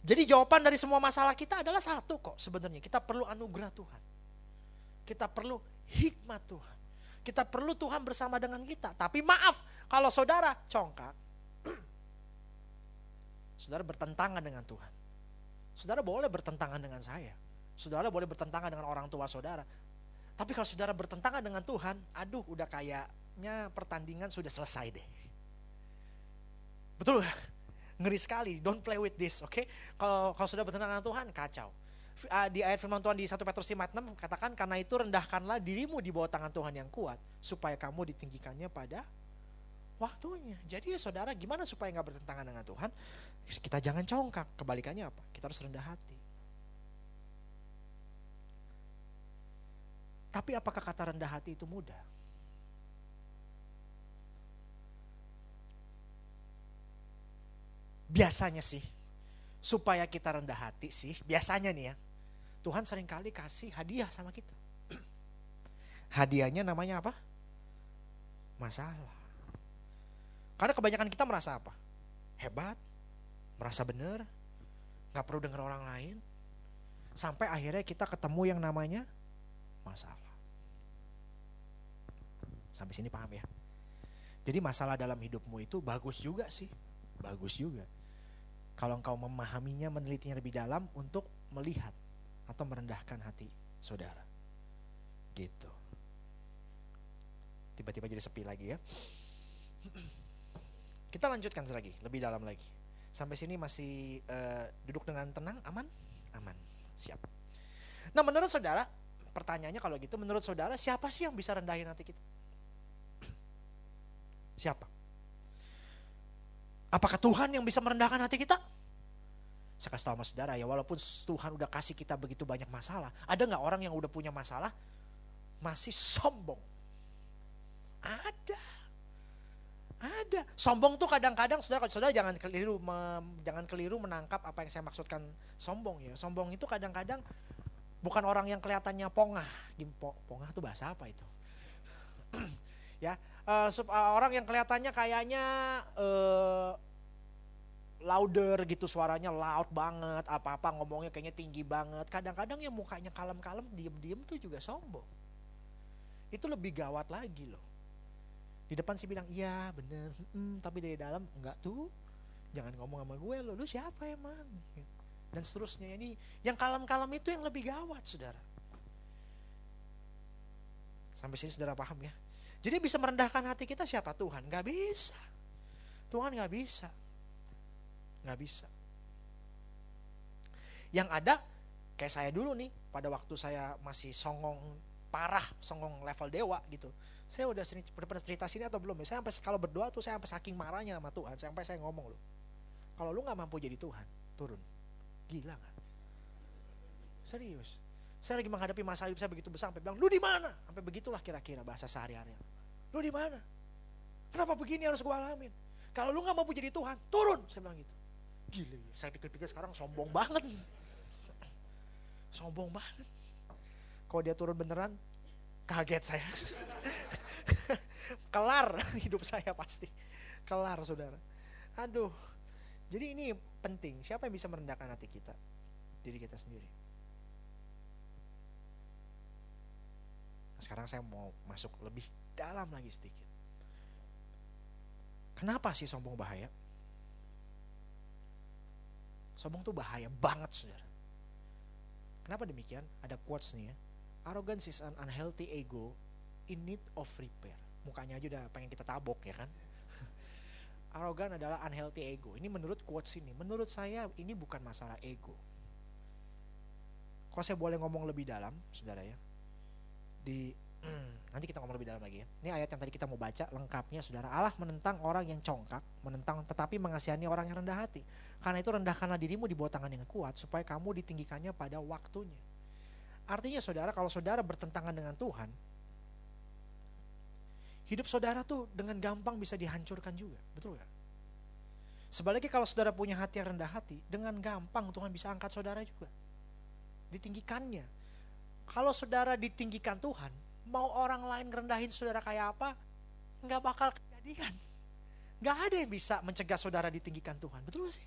Jadi jawaban dari semua masalah kita adalah satu kok sebenarnya. Kita perlu anugerah Tuhan. Kita perlu hikmat Tuhan. Kita perlu Tuhan bersama dengan kita. Tapi maaf, kalau saudara congkak, [clears throat] saudara bertentangan dengan Tuhan. Saudara boleh bertentangan dengan saya. Saudara boleh bertentangan dengan orang tua saudara. Tapi kalau saudara bertentangan dengan Tuhan, aduh udah kayaknya pertandingan sudah selesai deh. Betul? Ngeri sekali, don't play with this, oke? Okay? Kalau kalau sudah bertentangan dengan Tuhan, kacau. Ah, di ayat firman Tuhan di 1 Petrus 5 ayat 6 katakan karena itu rendahkanlah dirimu di bawah tangan Tuhan yang kuat supaya kamu ditinggikannya pada waktunya. Jadi ya saudara gimana supaya nggak bertentangan dengan Tuhan? Kita jangan congkak. Kebalikannya apa? Kita harus rendah hati. Tapi apakah kata rendah hati itu mudah? Biasanya sih supaya kita rendah hati sih biasanya nih ya Tuhan sering kali kasih hadiah sama kita. Hadiahnya namanya apa? Masalah. Karena kebanyakan kita merasa apa? Hebat, merasa benar, gak perlu dengar orang lain. Sampai akhirnya kita ketemu yang namanya masalah. Sampai sini paham ya? Jadi masalah dalam hidupmu itu bagus juga sih. Bagus juga. Kalau engkau memahaminya, menelitinya lebih dalam untuk melihat atau merendahkan hati saudara. Gitu. Tiba-tiba jadi sepi lagi ya. [clears throat] Kita lanjutkan lagi, lebih dalam lagi. Sampai sini masih uh, duduk dengan tenang, aman? Aman. Siap. Nah, menurut saudara, pertanyaannya kalau gitu, menurut saudara siapa sih yang bisa rendahin hati kita? Siapa? Apakah Tuhan yang bisa merendahkan hati kita? Saya kasih tahu sama saudara ya, walaupun Tuhan udah kasih kita begitu banyak masalah, ada nggak orang yang udah punya masalah masih sombong? Ada. Ada. Sombong tuh kadang-kadang saudara, saudara jangan keliru, jangan keliru menangkap apa yang saya maksudkan sombong ya. Sombong itu kadang-kadang bukan orang yang kelihatannya pongah. Pongah tuh bahasa apa itu? [clears throat] ya, uh, orang yang kelihatannya kayaknya uh, louder gitu suaranya loud banget apa-apa ngomongnya kayaknya tinggi banget. Kadang-kadang yang mukanya kalem-kalem diem-diem tuh juga sombong. Itu lebih gawat lagi loh. Di depan sih bilang iya bener hmm, tapi dari dalam enggak tuh. Jangan ngomong sama gue lo lu siapa emang dan seterusnya ini yang kalem-kalem itu yang lebih gawat saudara sampai sini saudara paham ya jadi bisa merendahkan hati kita siapa Tuhan nggak bisa Tuhan nggak bisa nggak bisa. Yang ada kayak saya dulu nih, pada waktu saya masih songong parah, songong level dewa gitu. Saya udah sering pernah cerita sini atau belum ya? Saya sampai kalau berdoa tuh saya sampai saking marahnya sama Tuhan, sampai saya ngomong loh. Kalau lu nggak mampu jadi Tuhan, turun. Gila nggak? Serius. Saya lagi menghadapi masalah hidup saya begitu besar sampai bilang, "Lu di mana?" Sampai begitulah kira-kira bahasa sehari-hari. "Lu di mana? Kenapa begini harus gua alamin? Kalau lu nggak mampu jadi Tuhan, turun." Saya bilang gitu. Gila, saya pikir-pikir sekarang sombong banget. Sombong banget. Kalau dia turun beneran, kaget saya. [laughs] Kelar hidup saya pasti. Kelar saudara. Aduh. Jadi ini penting. Siapa yang bisa merendahkan hati kita? Diri kita sendiri. Nah, sekarang saya mau masuk lebih dalam lagi sedikit. Kenapa sih sombong bahaya? Sombong tuh bahaya banget saudara. Kenapa demikian? Ada quotes nih ya. Arrogance is an unhealthy ego in need of repair. Mukanya aja udah pengen kita tabok ya kan. Arogan adalah unhealthy ego. Ini menurut quotes ini. Menurut saya ini bukan masalah ego. Kalau saya boleh ngomong lebih dalam, saudara ya. Di [clears throat] Nanti kita ngomong lebih dalam lagi ya. Ini ayat yang tadi kita mau baca lengkapnya saudara. Allah menentang orang yang congkak, menentang tetapi mengasihani orang yang rendah hati. Karena itu rendahkanlah dirimu di bawah tangan yang kuat supaya kamu ditinggikannya pada waktunya. Artinya saudara kalau saudara bertentangan dengan Tuhan, hidup saudara tuh dengan gampang bisa dihancurkan juga. Betul gak? Sebaliknya kalau saudara punya hati yang rendah hati, dengan gampang Tuhan bisa angkat saudara juga. Ditinggikannya. Kalau saudara ditinggikan Tuhan, mau orang lain ngerendahin saudara kayak apa, nggak bakal kejadian. Nggak ada yang bisa mencegah saudara ditinggikan Tuhan. Betul gak sih?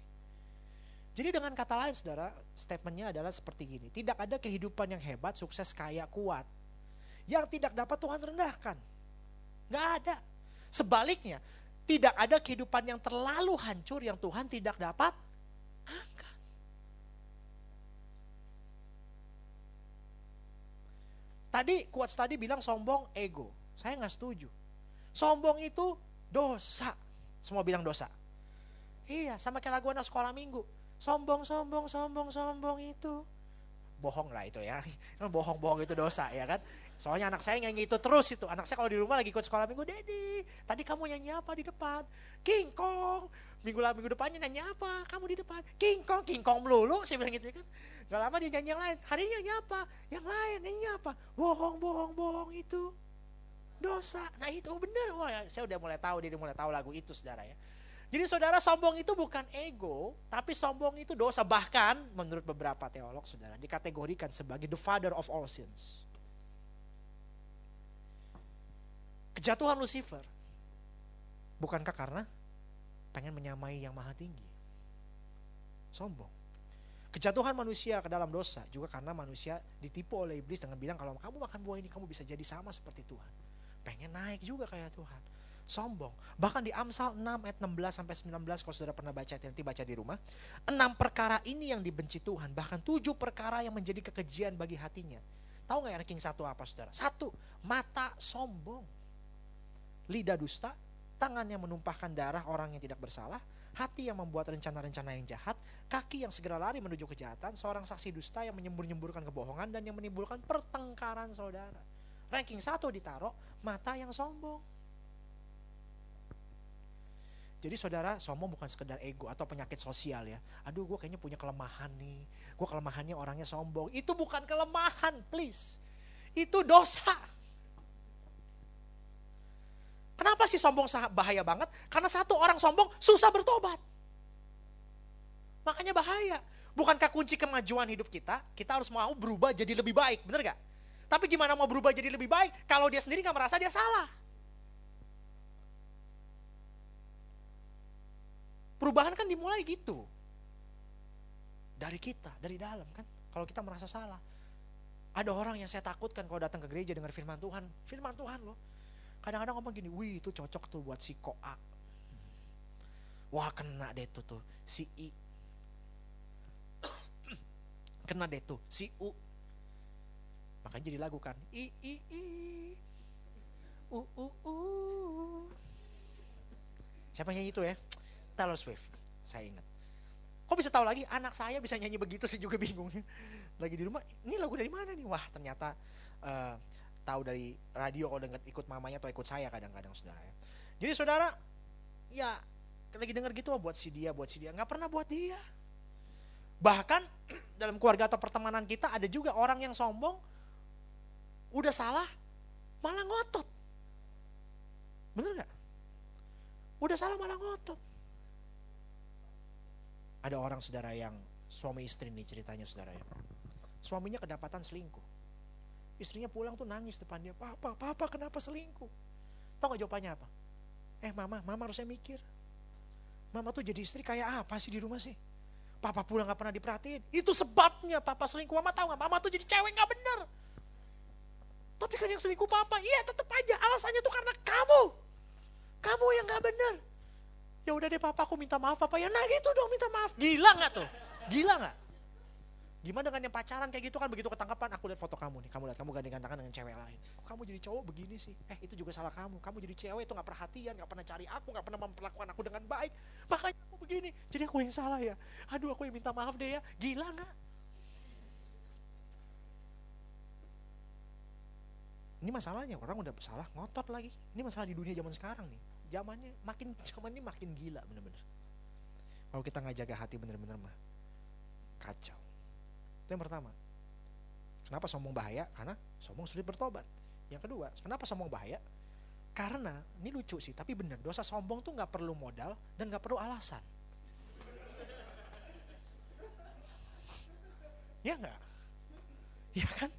Jadi dengan kata lain saudara, statementnya adalah seperti gini. Tidak ada kehidupan yang hebat, sukses, kaya, kuat. Yang tidak dapat Tuhan rendahkan. Nggak ada. Sebaliknya, tidak ada kehidupan yang terlalu hancur yang Tuhan tidak dapat angkat. Tadi quotes tadi bilang sombong ego. Saya nggak setuju. Sombong itu dosa. Semua bilang dosa. Iya, sama kayak lagu anak sekolah minggu. Sombong, sombong, sombong, sombong itu. Bohong lah itu ya. [laughs] Bohong-bohong itu dosa ya kan. Soalnya anak saya nyanyi itu terus itu. Anak saya kalau di rumah lagi ikut sekolah minggu, Dedi, tadi kamu nyanyi apa di depan? King Kong. Minggu lalu minggu depannya nyanyi apa? Kamu di depan. King Kong, King Kong melulu. Saya bilang gitu kan. Gak lama dia nyanyi yang lain. Hari ini nyanyi apa? Yang lain nyanyi apa? Bohong, bohong, bohong itu dosa. Nah itu benar. Wah, ya, saya udah mulai tahu, dia mulai tahu lagu itu saudara ya. Jadi saudara sombong itu bukan ego, tapi sombong itu dosa. Bahkan menurut beberapa teolog saudara dikategorikan sebagai the father of all sins. Kejatuhan Lucifer. Bukankah karena pengen menyamai yang maha tinggi? Sombong. Kejatuhan manusia ke dalam dosa juga karena manusia ditipu oleh iblis dengan bilang kalau kamu makan buah ini kamu bisa jadi sama seperti Tuhan. Pengen naik juga kayak Tuhan. Sombong. Bahkan di Amsal 6 ayat 16 sampai 19 kalau saudara pernah baca nanti baca di rumah. Enam perkara ini yang dibenci Tuhan. Bahkan tujuh perkara yang menjadi kekejian bagi hatinya. Tahu nggak ranking satu apa saudara? Satu, mata sombong. Lidah dusta, tangan yang menumpahkan darah orang yang tidak bersalah, hati yang membuat rencana-rencana yang jahat, kaki yang segera lari menuju kejahatan, seorang saksi dusta yang menyembur-nyemburkan kebohongan dan yang menimbulkan pertengkaran saudara. Ranking satu ditaruh, mata yang sombong. Jadi saudara, sombong bukan sekedar ego atau penyakit sosial ya. Aduh gue kayaknya punya kelemahan nih. Gue kelemahannya orangnya sombong. Itu bukan kelemahan, please. Itu dosa. Kenapa sih sombong bahaya banget? Karena satu orang sombong susah bertobat. Makanya bahaya. Bukankah kunci kemajuan hidup kita, kita harus mau berubah jadi lebih baik, bener gak? Tapi gimana mau berubah jadi lebih baik kalau dia sendiri gak merasa dia salah? Perubahan kan dimulai gitu. Dari kita, dari dalam kan. Kalau kita merasa salah. Ada orang yang saya takutkan kalau datang ke gereja dengar firman Tuhan. Firman Tuhan loh. Kadang-kadang ngomong gini, wih itu cocok tuh buat si ko A. Wah kena deh tuh tuh, si I. [coughs] kena deh tuh, si U. Makanya jadi lagu kan. I, I, I. U, U, U. Siapa nyanyi itu ya? Taylor Swift. Saya ingat. Kok bisa tahu lagi anak saya bisa nyanyi begitu sih juga bingung. Lagi di rumah, ini lagu dari mana nih? Wah ternyata uh, tahu dari radio kalau dengar ikut mamanya atau ikut saya kadang-kadang saudara ya. Jadi saudara, ya lagi dengar gitu buat si dia, buat si dia, nggak pernah buat dia. Bahkan [clears throat] dalam keluarga atau pertemanan kita ada juga orang yang sombong, udah salah, malah ngotot. Bener nggak? Udah salah malah ngotot. Ada orang saudara yang suami istri nih ceritanya saudara ya. Suaminya kedapatan selingkuh. Istrinya pulang tuh nangis depan dia. Papa, papa kenapa selingkuh? Tahu gak jawabannya apa? Eh mama, mama harusnya mikir. Mama tuh jadi istri kayak apa sih di rumah sih? Papa pulang gak pernah diperhatiin. Itu sebabnya papa selingkuh. Mama tahu gak? Mama tuh jadi cewek gak bener. Tapi kan yang selingkuh papa, iya tetap aja alasannya tuh karena kamu. Kamu yang gak bener. Ya udah deh papa aku minta maaf papa. Ya nah gitu dong minta maaf. Gila gak tuh? Gila gak? Gimana dengan yang pacaran kayak gitu kan begitu ketangkapan aku lihat foto kamu nih, kamu lihat kamu gandengan tangan dengan cewek lain. Kok kamu jadi cowok begini sih? Eh itu juga salah kamu. Kamu jadi cewek itu nggak perhatian, nggak pernah cari aku, nggak pernah memperlakukan aku dengan baik. Makanya aku begini. Jadi aku yang salah ya. Aduh aku yang minta maaf deh ya. Gila nggak? Ini masalahnya orang udah salah ngotot lagi. Ini masalah di dunia zaman sekarang nih. Zamannya makin [laughs] zaman ini makin gila bener-bener. Kalau kita nggak jaga hati bener-bener mah kacau. Itu yang pertama. Kenapa sombong bahaya? Karena sombong sulit bertobat. Yang kedua, kenapa sombong bahaya? Karena ini lucu sih, tapi benar dosa sombong tuh nggak perlu modal dan nggak perlu alasan. [laughs] ya nggak? Ya kan?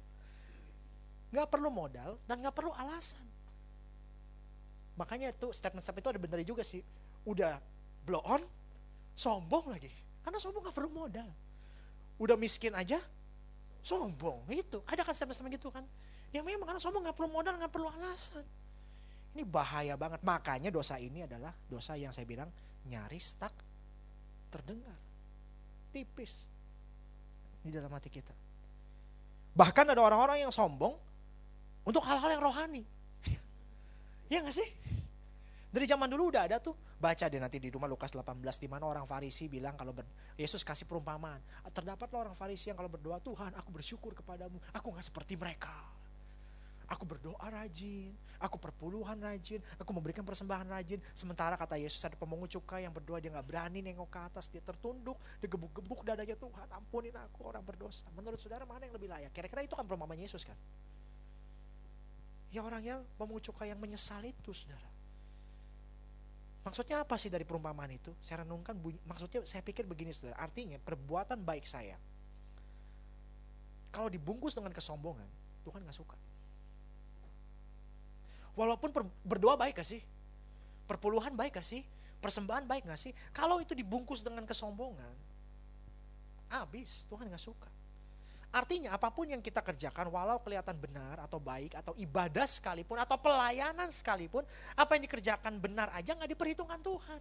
Nggak perlu modal dan nggak perlu alasan. Makanya itu statement-statement itu ada benar juga sih. Udah blow on, sombong lagi. Karena sombong nggak perlu modal udah miskin aja sombong itu ada kan statement gitu kan? Ya memang karena sombong nggak perlu modal nggak perlu alasan. Ini bahaya banget. Makanya dosa ini adalah dosa yang saya bilang nyaris tak terdengar. Tipis. Di dalam hati kita. Bahkan ada orang-orang yang sombong untuk hal-hal yang rohani. [laughs] Ya nggak sih dari zaman dulu udah ada tuh. Baca deh nanti di rumah Lukas 18 di mana orang Farisi bilang kalau ber, Yesus kasih perumpamaan. Terdapatlah orang Farisi yang kalau berdoa, "Tuhan, aku bersyukur kepadamu. Aku nggak seperti mereka." Aku berdoa rajin, aku perpuluhan rajin, aku memberikan persembahan rajin. Sementara kata Yesus ada pemungut cukai yang berdoa dia nggak berani nengok ke atas, dia tertunduk, dia gebuk-gebuk dadanya Tuhan, ampunin aku orang berdosa. Menurut saudara mana yang lebih layak? Kira-kira itu kan perumpamaan Yesus kan? Ya orang yang pemungut cukai yang menyesal itu saudara. Maksudnya apa sih dari perumpamaan itu? Saya renungkan, bunyi, maksudnya saya pikir begini saudara. Artinya perbuatan baik saya, kalau dibungkus dengan kesombongan, Tuhan gak suka. Walaupun per, berdoa baik gak sih? Perpuluhan baik gak sih? Persembahan baik gak sih? Kalau itu dibungkus dengan kesombongan, habis, Tuhan gak suka. Artinya apa pun yang kita kerjakan walau kelihatan benar atau baik atau ibadah sekalipun atau pelayanan sekalipun apa yang dikerjakan benar aja nggak diperhitungkan Tuhan.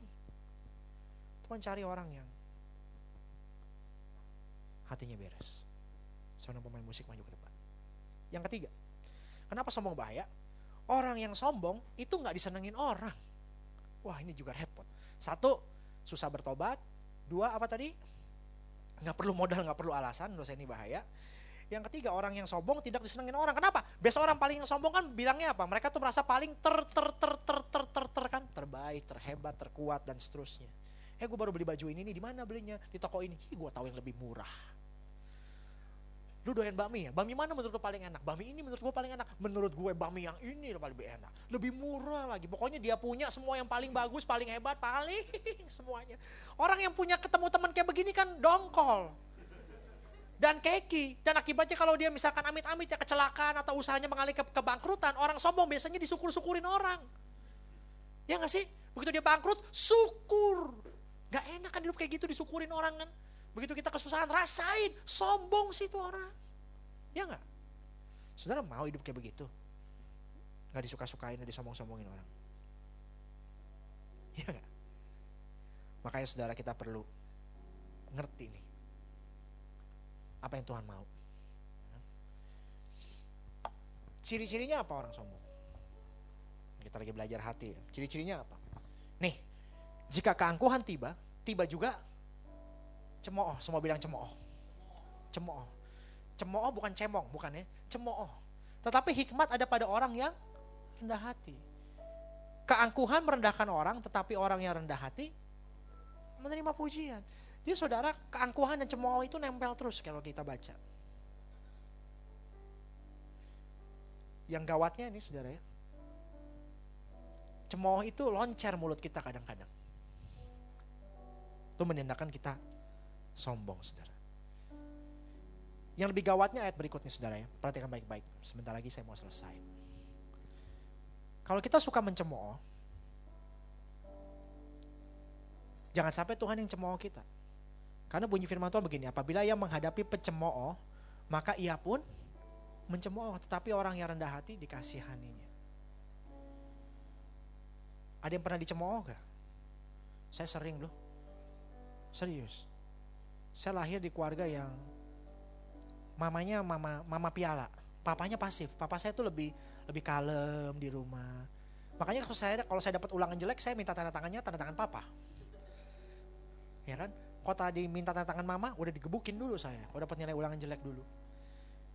Tuhan cari orang yang hatinya beres. Seorang pemain musik maju ke depan. Yang ketiga, kenapa sombong bahaya? Orang yang sombong itu nggak disenengin orang. Wah ini juga repot. Satu, susah bertobat. Dua, apa tadi? Nggak perlu modal nggak perlu alasan dosa ini bahaya. Yang ketiga orang yang sombong tidak disenengin orang. Kenapa? Biasa orang paling yang sombong kan bilangnya apa? Mereka tuh merasa paling ter ter ter ter ter ter, ter kan? Terbaik terhebat terkuat dan seterusnya. Eh gue baru beli baju ini nih di mana belinya? Di toko ini. Gue tahu yang lebih murah Lu doyan bakmi ya? Bakmi mana menurut lu paling enak? Bakmi ini menurut gue paling enak. Menurut gue bakmi yang ini paling enak. Lebih murah lagi. Pokoknya dia punya semua yang paling bagus, paling hebat, paling [laughs] semuanya. Orang yang punya ketemu teman kayak begini kan dongkol. Dan keki. Dan akibatnya kalau dia misalkan amit-amit ya kecelakaan atau usahanya mengalih ke kebangkrutan. Orang sombong biasanya disukur-sukurin orang. Ya gak sih? Begitu dia bangkrut, syukur. Gak enak kan hidup kayak gitu disukurin orang kan. Begitu kita kesusahan, rasain. Sombong sih itu orang. Ya nggak? Saudara mau hidup kayak begitu? Nggak disuka-sukain, disombong-sombongin orang. Ya nggak? Makanya saudara kita perlu ngerti nih. Apa yang Tuhan mau. Ciri-cirinya apa orang sombong? Kita lagi belajar hati ya. Ciri-cirinya apa? Nih, jika keangkuhan tiba, tiba juga Cemooh, semua bilang cemooh. Cemooh. Cemooh bukan cemong, bukan ya. Cemooh. Tetapi hikmat ada pada orang yang rendah hati. Keangkuhan merendahkan orang, tetapi orang yang rendah hati menerima pujian. Jadi saudara, keangkuhan dan cemooh itu nempel terus kalau kita baca. Yang gawatnya ini saudara ya. Cemooh itu loncer mulut kita kadang-kadang. Itu menandakan kita sombong saudara. Yang lebih gawatnya ayat berikutnya saudara ya. Perhatikan baik-baik. Sebentar lagi saya mau selesai. Kalau kita suka mencemooh, jangan sampai Tuhan yang cemooh kita. Karena bunyi firman Tuhan begini, apabila ia menghadapi pencemooh, maka ia pun mencemooh. Tetapi orang yang rendah hati dikasihaninya. Ada yang pernah dicemooh gak? Saya sering loh. Serius saya lahir di keluarga yang mamanya mama mama piala, papanya pasif. Papa saya tuh lebih lebih kalem di rumah. Makanya kalau saya kalau saya dapat ulangan jelek, saya minta tanda tangannya tanda tangan papa. Ya kan? Kalau tadi minta tanda tangan mama, udah digebukin dulu saya. Kalau dapat nilai ulangan jelek dulu.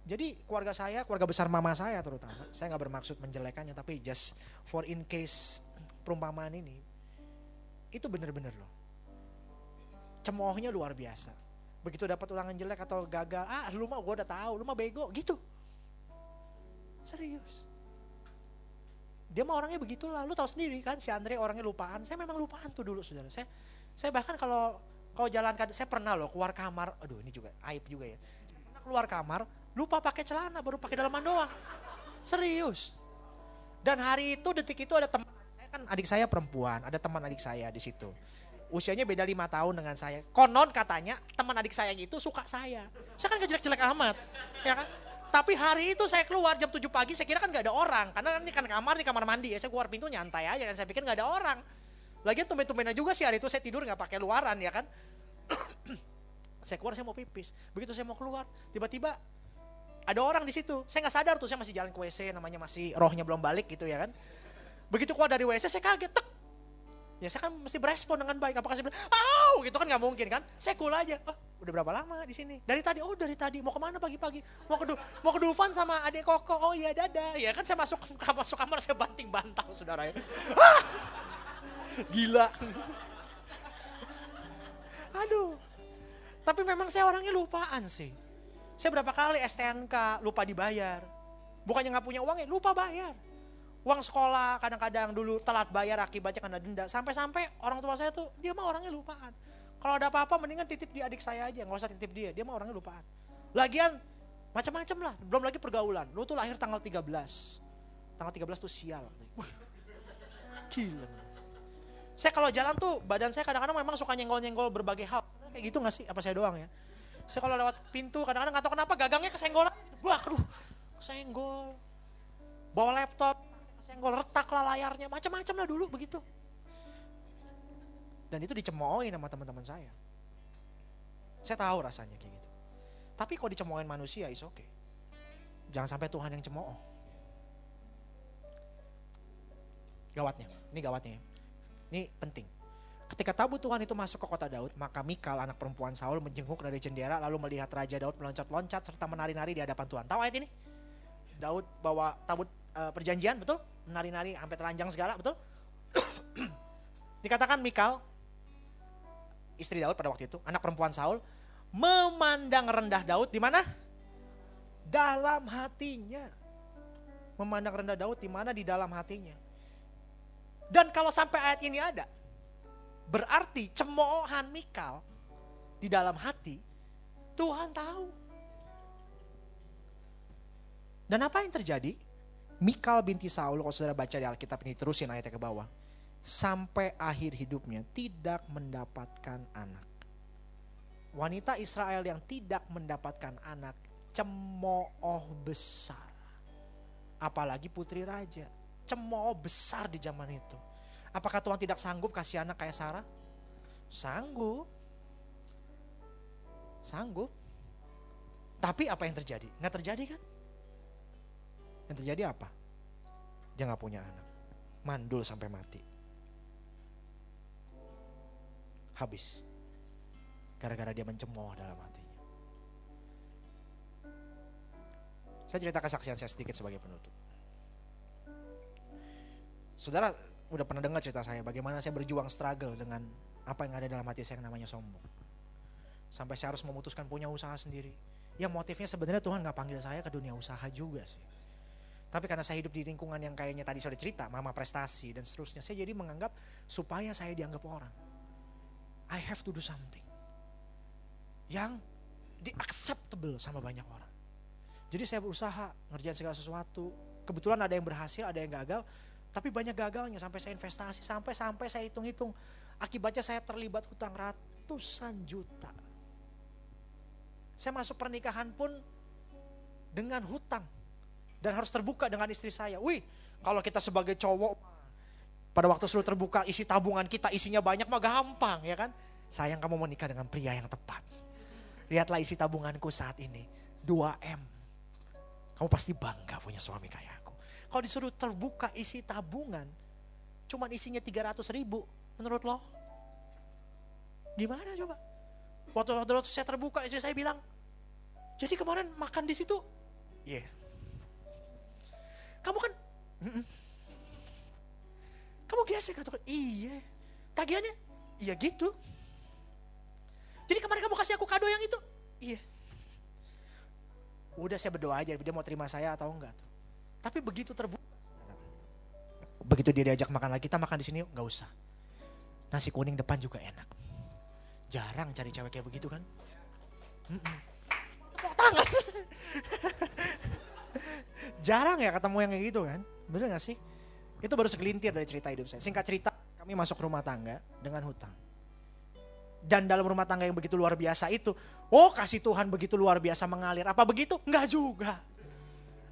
Jadi keluarga saya, keluarga besar mama saya terutama, saya nggak bermaksud menjelekannya, tapi just for in case perumpamaan ini, itu bener-bener loh. Cemoohnya luar biasa begitu dapat ulangan jelek atau gagal ah lu mah gue udah tahu lu mah bego gitu. Serius. Dia mah orangnya begitulah. Lu tahu sendiri kan si Andre orangnya lupaan. Saya memang lupaan tuh dulu saudara. Saya saya bahkan kalau kalau jalan saya pernah loh keluar kamar. Aduh ini juga aib juga ya. Pernah keluar kamar lupa pakai celana baru pakai dalaman doang. Serius. Dan hari itu detik itu ada teman saya kan adik saya perempuan ada teman adik saya di situ usianya beda lima tahun dengan saya. Konon katanya teman adik saya itu suka saya. Saya kan gak jelek-jelek amat, ya kan? Tapi hari itu saya keluar jam 7 pagi, saya kira kan gak ada orang. Karena ini kan kamar, ini kamar mandi ya. Saya keluar pintu nyantai aja kan. Saya pikir gak ada orang. Lagian tumben-tumbenan juga sih hari itu saya tidur gak pakai luaran ya kan. [clears throat] saya keluar, saya mau pipis. Begitu saya mau keluar, tiba-tiba ada orang di situ. Saya nggak sadar tuh, saya masih jalan ke WC, namanya masih rohnya belum balik gitu ya kan. Begitu keluar dari WC, saya kaget, tek, Ya saya kan mesti berespon dengan baik. Apakah saya bilang, "Au!" gitu kan nggak mungkin kan? Saya cool aja. Oh, udah berapa lama di sini? Dari tadi. Oh, dari tadi. Mau ke mana pagi-pagi? Mau ke mau ke Dufan sama adik Koko. Oh iya, dadah. Ya kan saya masuk masuk kamar saya banting bantal saudara ya. Ah! Gila. Aduh. Tapi memang saya orangnya lupaan sih. Saya berapa kali STNK lupa dibayar. Bukannya nggak punya uang ya, lupa bayar uang sekolah kadang-kadang dulu telat bayar akibatnya karena denda. Sampai-sampai orang tua saya tuh dia mah orangnya lupaan. Kalau ada apa-apa mendingan titip di adik saya aja nggak usah titip dia dia mah orangnya lupaan. Lagian macam-macam lah belum lagi pergaulan. Lu tuh lahir tanggal 13 tanggal 13 tuh sial. Gila. Saya kalau jalan tuh badan saya kadang-kadang memang suka nyenggol-nyenggol berbagai hal. Kayak gitu gak sih? Apa saya doang ya? Saya kalau lewat pintu kadang-kadang nggak tahu kenapa gagangnya kesenggol wah aduh kesenggol. Bawa laptop senggol retak lah layarnya, macam-macam lah dulu begitu. Dan itu dicemoohin sama teman-teman saya. Saya tahu rasanya kayak gitu. Tapi kalau dicemoohin manusia is oke. Okay. Jangan sampai Tuhan yang cemooh. Gawatnya, ini gawatnya. Ini penting. Ketika tabu Tuhan itu masuk ke kota Daud, maka Mikal anak perempuan Saul menjenguk dari jendela lalu melihat Raja Daud meloncat-loncat serta menari-nari di hadapan Tuhan. Tahu ayat ini? Daud bawa tabut uh, perjanjian, betul? Nari-nari sampai telanjang segala, betul? [coughs] Dikatakan Mikal, istri Daud pada waktu itu, anak perempuan Saul, memandang rendah Daud di mana? dalam hatinya. Memandang rendah Daud di mana di dalam hatinya. Dan kalau sampai ayat ini ada, berarti cemoohan Mikal di dalam hati, Tuhan tahu. Dan apa yang terjadi? Mikal binti Saul, kalau saudara baca di Alkitab ini, terusin ayatnya ke bawah. Sampai akhir hidupnya tidak mendapatkan anak. Wanita Israel yang tidak mendapatkan anak, cemooh besar. Apalagi putri raja, cemooh besar di zaman itu. Apakah Tuhan tidak sanggup kasih anak kayak Sarah? Sanggup. Sanggup. Tapi apa yang terjadi? Nggak terjadi kan? Yang terjadi apa? Dia nggak punya anak. Mandul sampai mati. Habis. Gara-gara dia mencemooh dalam hatinya. Saya cerita kesaksian saya sedikit sebagai penutup. Saudara udah pernah dengar cerita saya bagaimana saya berjuang struggle dengan apa yang ada dalam hati saya yang namanya sombong. Sampai saya harus memutuskan punya usaha sendiri. Ya motifnya sebenarnya Tuhan nggak panggil saya ke dunia usaha juga sih. Tapi karena saya hidup di lingkungan yang kayaknya tadi saya cerita, mama prestasi dan seterusnya, saya jadi menganggap supaya saya dianggap orang. I have to do something. Yang di acceptable sama banyak orang. Jadi saya berusaha ngerjain segala sesuatu. Kebetulan ada yang berhasil, ada yang gagal. Tapi banyak gagalnya sampai saya investasi, sampai sampai saya hitung-hitung. Akibatnya saya terlibat hutang ratusan juta. Saya masuk pernikahan pun dengan hutang dan harus terbuka dengan istri saya. Wih, kalau kita sebagai cowok pada waktu sudah terbuka isi tabungan kita isinya banyak mah gampang ya kan. Sayang kamu menikah dengan pria yang tepat. Lihatlah isi tabunganku saat ini. 2M. Kamu pasti bangga punya suami kayak aku. Kalau disuruh terbuka isi tabungan. Cuman isinya 300 ribu. Menurut lo? Gimana coba? Waktu, waktu saya terbuka istri saya bilang. Jadi kemarin makan di situ. Iya. Yeah kamu kan, mm-mm. kamu gesek atau iya, tagihannya, iya gitu. Jadi kemarin kamu kasih aku kado yang itu, iya. Udah saya berdoa aja, dia mau terima saya atau enggak. Tapi begitu terbuka, begitu dia diajak makan lagi, kita makan di sini, nggak usah. Nasi kuning depan juga enak. Jarang cari cewek kayak begitu kan? Mm-mm. [laughs] Jarang ya ketemu yang kayak gitu kan. Bener gak sih? Itu baru segelintir dari cerita hidup saya. Singkat cerita, kami masuk rumah tangga dengan hutang. Dan dalam rumah tangga yang begitu luar biasa itu, oh kasih Tuhan begitu luar biasa mengalir. Apa begitu? Enggak juga.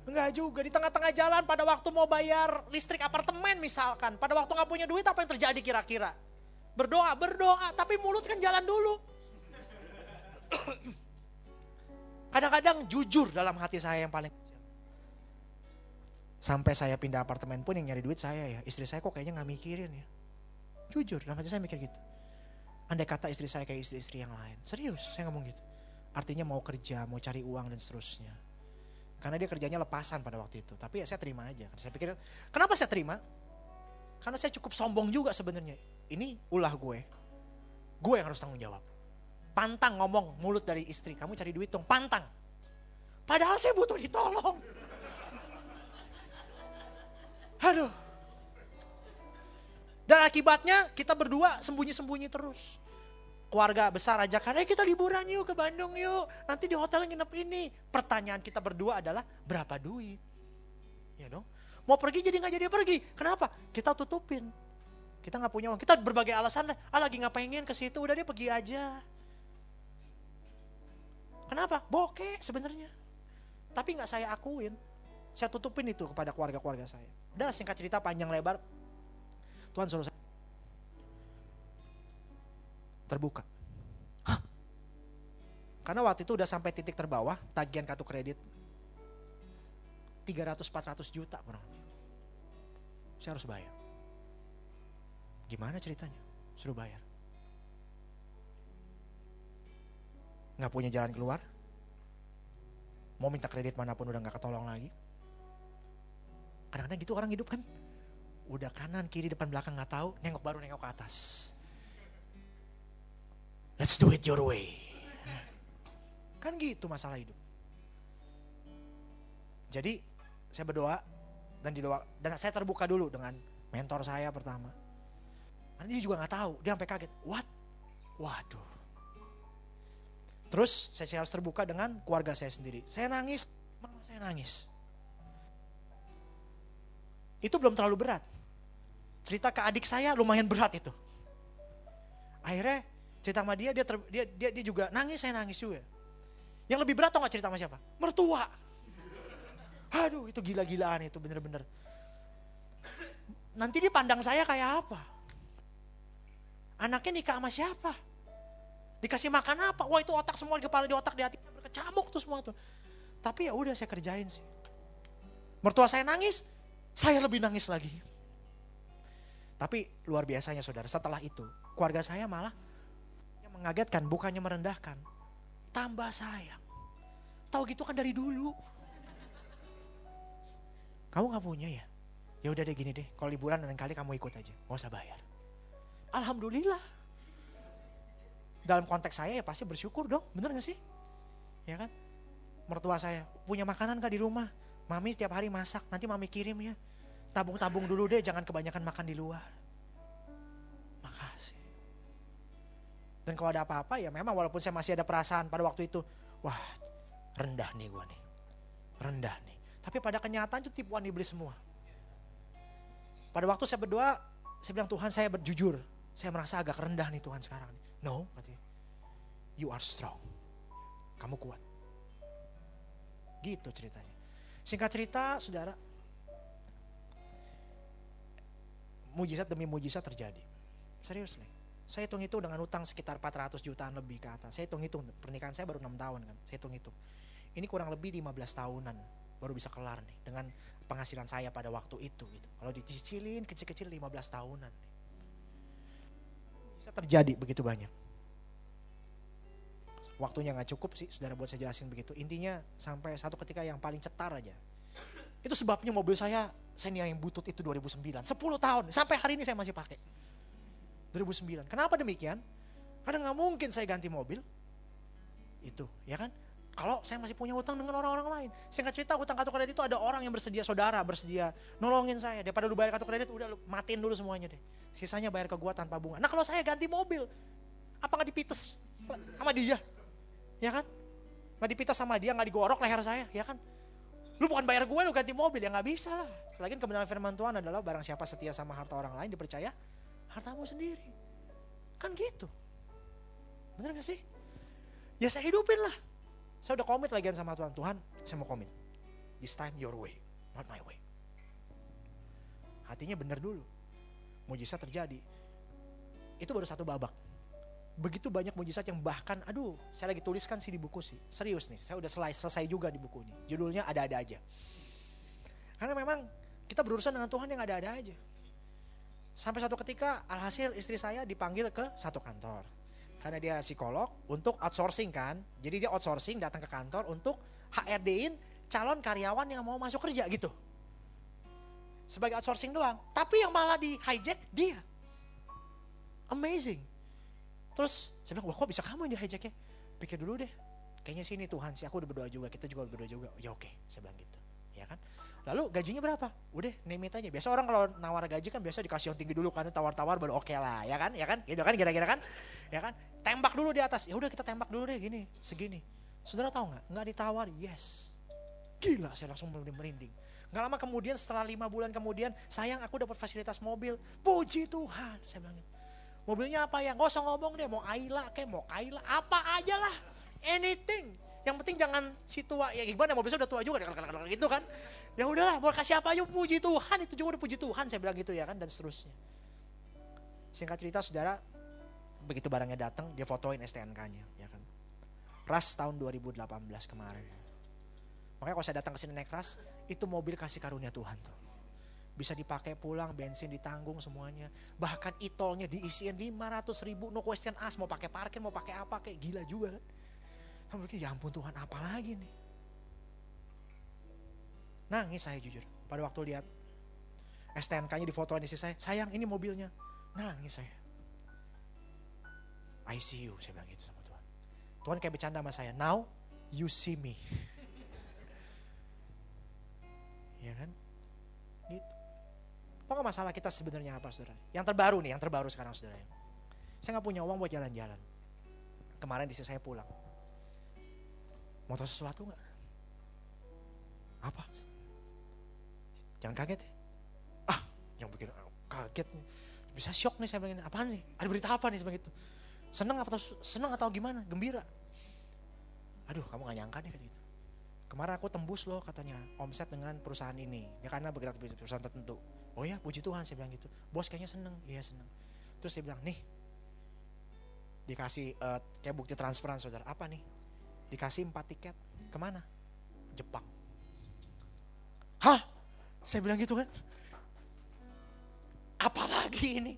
Enggak juga. Di tengah-tengah jalan pada waktu mau bayar listrik apartemen misalkan. Pada waktu gak punya duit apa yang terjadi kira-kira? Berdoa, berdoa. Tapi mulut kan jalan dulu. [coughs] Kadang-kadang jujur dalam hati saya yang paling Sampai saya pindah apartemen pun yang nyari duit saya ya. Istri saya kok kayaknya nggak mikirin ya. Jujur, dalam hati saya mikir gitu. Andai kata istri saya kayak istri-istri yang lain. Serius, saya ngomong gitu. Artinya mau kerja, mau cari uang dan seterusnya. Karena dia kerjanya lepasan pada waktu itu. Tapi ya saya terima aja. Saya pikir, kenapa saya terima? Karena saya cukup sombong juga sebenarnya. Ini ulah gue. Gue yang harus tanggung jawab. Pantang ngomong mulut dari istri, kamu cari duit dong, pantang. Padahal saya butuh ditolong. Aduh. Dan akibatnya kita berdua sembunyi-sembunyi terus. Keluarga besar ajakan, eh kita liburan yuk ke Bandung yuk. Nanti di hotel nginep ini. Pertanyaan kita berdua adalah berapa duit? Ya dong. Mau pergi jadi nggak jadi pergi. Kenapa? Kita tutupin. Kita nggak punya uang. Kita berbagai alasan. Ah lagi nggak pengen ke situ. Udah dia pergi aja. Kenapa? Bokeh sebenarnya. Tapi nggak saya akuin. Saya tutupin itu kepada keluarga-keluarga saya. Udah singkat cerita panjang lebar. Tuhan suruh saya terbuka. Hah? Karena waktu itu udah sampai titik terbawah, tagihan kartu kredit 300-400 juta kurang Saya harus bayar. Gimana ceritanya? Suruh bayar. Nggak punya jalan keluar. Mau minta kredit mana pun udah nggak ketolong lagi Kadang-kadang gitu orang hidup kan. Udah kanan, kiri, depan, belakang nggak tahu, nengok baru nengok ke atas. Let's do it your way. Kan gitu masalah hidup. Jadi saya berdoa dan didoa dan saya terbuka dulu dengan mentor saya pertama. Nanti dia juga nggak tahu, dia sampai kaget. What? Waduh. Terus saya harus terbuka dengan keluarga saya sendiri. Saya nangis, mama saya nangis. Itu belum terlalu berat. Cerita ke adik saya lumayan berat itu. Akhirnya cerita sama dia, dia, ter, dia, dia, dia juga nangis, saya nangis juga. Yang lebih berat tau gak cerita sama siapa? Mertua. Aduh itu gila-gilaan itu bener-bener. Nanti dia pandang saya kayak apa? Anaknya nikah sama siapa? Dikasih makan apa? Wah itu otak semua di kepala, di otak, di hati. Berkecamuk tuh semua tuh. Tapi ya udah saya kerjain sih. Mertua saya nangis, saya lebih nangis lagi. Tapi luar biasanya saudara, setelah itu keluarga saya malah yang mengagetkan, bukannya merendahkan. Tambah sayang. Tahu gitu kan dari dulu. Kamu gak punya ya? Ya udah deh gini deh, kalau liburan dan kali kamu ikut aja, gak usah bayar. Alhamdulillah dalam konteks saya ya pasti bersyukur dong, bener gak sih? Ya kan? Mertua saya, punya makanan gak di rumah? Mami setiap hari masak, nanti mami kirim ya. Tabung-tabung dulu deh, jangan kebanyakan makan di luar. Makasih. Dan kalau ada apa-apa ya memang walaupun saya masih ada perasaan pada waktu itu, wah rendah nih gue nih. Rendah nih. Tapi pada kenyataan itu tipuan iblis semua. Pada waktu saya berdoa, saya bilang Tuhan saya berjujur. Saya merasa agak rendah nih Tuhan sekarang. No, katanya you are strong. Kamu kuat. Gitu ceritanya. Singkat cerita, saudara, mujizat demi mujizat terjadi. Serius nih. Saya hitung itu dengan utang sekitar 400 jutaan lebih ke atas. Saya hitung itu pernikahan saya baru 6 tahun kan. Saya hitung itu. Ini kurang lebih 15 tahunan baru bisa kelar nih dengan penghasilan saya pada waktu itu gitu. Kalau dicicilin kecil-kecil 15 tahunan. Bisa terjadi begitu banyak waktunya nggak cukup sih saudara buat saya jelasin begitu intinya sampai satu ketika yang paling cetar aja itu sebabnya mobil saya Xenia yang butut itu 2009 10 tahun sampai hari ini saya masih pakai 2009 kenapa demikian karena nggak mungkin saya ganti mobil itu ya kan kalau saya masih punya utang dengan orang-orang lain. Singkat cerita utang kartu kredit itu ada orang yang bersedia, saudara bersedia nolongin saya. Daripada lu bayar kartu kredit, udah lu matiin dulu semuanya deh. Sisanya bayar ke gua tanpa bunga. Nah kalau saya ganti mobil, apa nggak dipites sama dia? Ya kan? Nggak dipita sama dia, nggak digorok leher saya, ya kan? Lu bukan bayar gue, lu ganti mobil, ya nggak bisa lah. Lagi kebenaran firman Tuhan adalah barang siapa setia sama harta orang lain dipercaya hartamu sendiri. Kan gitu. Bener gak sih? Ya saya hidupin lah. Saya udah komit lagi sama Tuhan. Tuhan, saya mau komit. This time your way, not my way. Hatinya bener dulu. Mujizat terjadi. Itu baru satu babak begitu banyak mujizat yang bahkan aduh saya lagi tuliskan sih di buku sih. Serius nih saya udah selesai selesai juga di buku ini. Judulnya ada-ada aja. Karena memang kita berurusan dengan Tuhan yang ada-ada aja. Sampai satu ketika alhasil istri saya dipanggil ke satu kantor. Karena dia psikolog untuk outsourcing kan. Jadi dia outsourcing datang ke kantor untuk HRD-in calon karyawan yang mau masuk kerja gitu. Sebagai outsourcing doang. Tapi yang malah di hijack dia. Amazing Terus saya bilang, wah kok bisa kamu yang di hijack ya? Pikir dulu deh, kayaknya sini Tuhan sih, aku udah berdoa juga, kita juga berdoa juga. Ya oke, saya bilang gitu. Ya kan? Lalu gajinya berapa? Udah, name it aja. Biasa orang kalau nawar gaji kan biasa dikasih yang tinggi dulu kan, tawar-tawar baru oke okay lah, ya kan? Ya kan? Gitu kan kira-kira kan? Ya kan? Tembak dulu di atas. Ya udah kita tembak dulu deh gini, segini. Saudara tahu nggak? Nggak ditawar, yes. Gila, saya langsung merinding. Nggak lama kemudian setelah lima bulan kemudian, sayang aku dapat fasilitas mobil. Puji Tuhan, saya bilang gitu. Mobilnya apa ya? Gak usah ngomong deh, mau Ayla kayak mau Kaila, apa aja lah. Anything. Yang penting jangan si tua, ya gimana mobilnya udah tua juga gitu kan. Ya udahlah, mau kasih apa aja puji Tuhan, itu juga udah puji Tuhan, saya bilang gitu ya kan, dan seterusnya. Singkat cerita saudara, begitu barangnya datang, dia fotoin STNK-nya, ya kan. Ras tahun 2018 kemarin. Makanya kalau saya datang ke sini naik ras, itu mobil kasih karunia Tuhan tuh bisa dipakai pulang, bensin ditanggung semuanya. Bahkan itolnya diisiin 500 ribu, no question ask, mau pakai parkir, mau pakai apa, kayak gila juga kan. Kamu pikir, ya ampun Tuhan, apa lagi nih? Nangis saya jujur, pada waktu lihat STNK-nya di saya, sayang ini mobilnya. Nangis saya. I see you, saya bilang gitu sama Tuhan. Tuhan kayak bercanda sama saya, now you see me. [laughs] masalah kita sebenarnya apa saudara? Yang terbaru nih, yang terbaru sekarang saudara. Saya nggak punya uang buat jalan-jalan. Kemarin di saya pulang. Mau tahu sesuatu nggak? Apa? Jangan kaget ya. Ah, yang bikin kaget bisa shock nih saya bilang apaan nih? Ada berita apa nih sebegitu? Seneng atau seneng atau gimana? Gembira. Aduh, kamu gak nyangka nih gitu. Kemarin aku tembus loh katanya omset dengan perusahaan ini. Ya karena bergerak di perusahaan tertentu. Oh ya, puji Tuhan saya bilang gitu. Bos kayaknya seneng. Iya seneng. Terus saya bilang, nih dikasih uh, kayak bukti transferan saudara. Apa nih? Dikasih empat tiket. Ke mana? Jepang. Hah? Saya bilang gitu kan. Apalagi ini?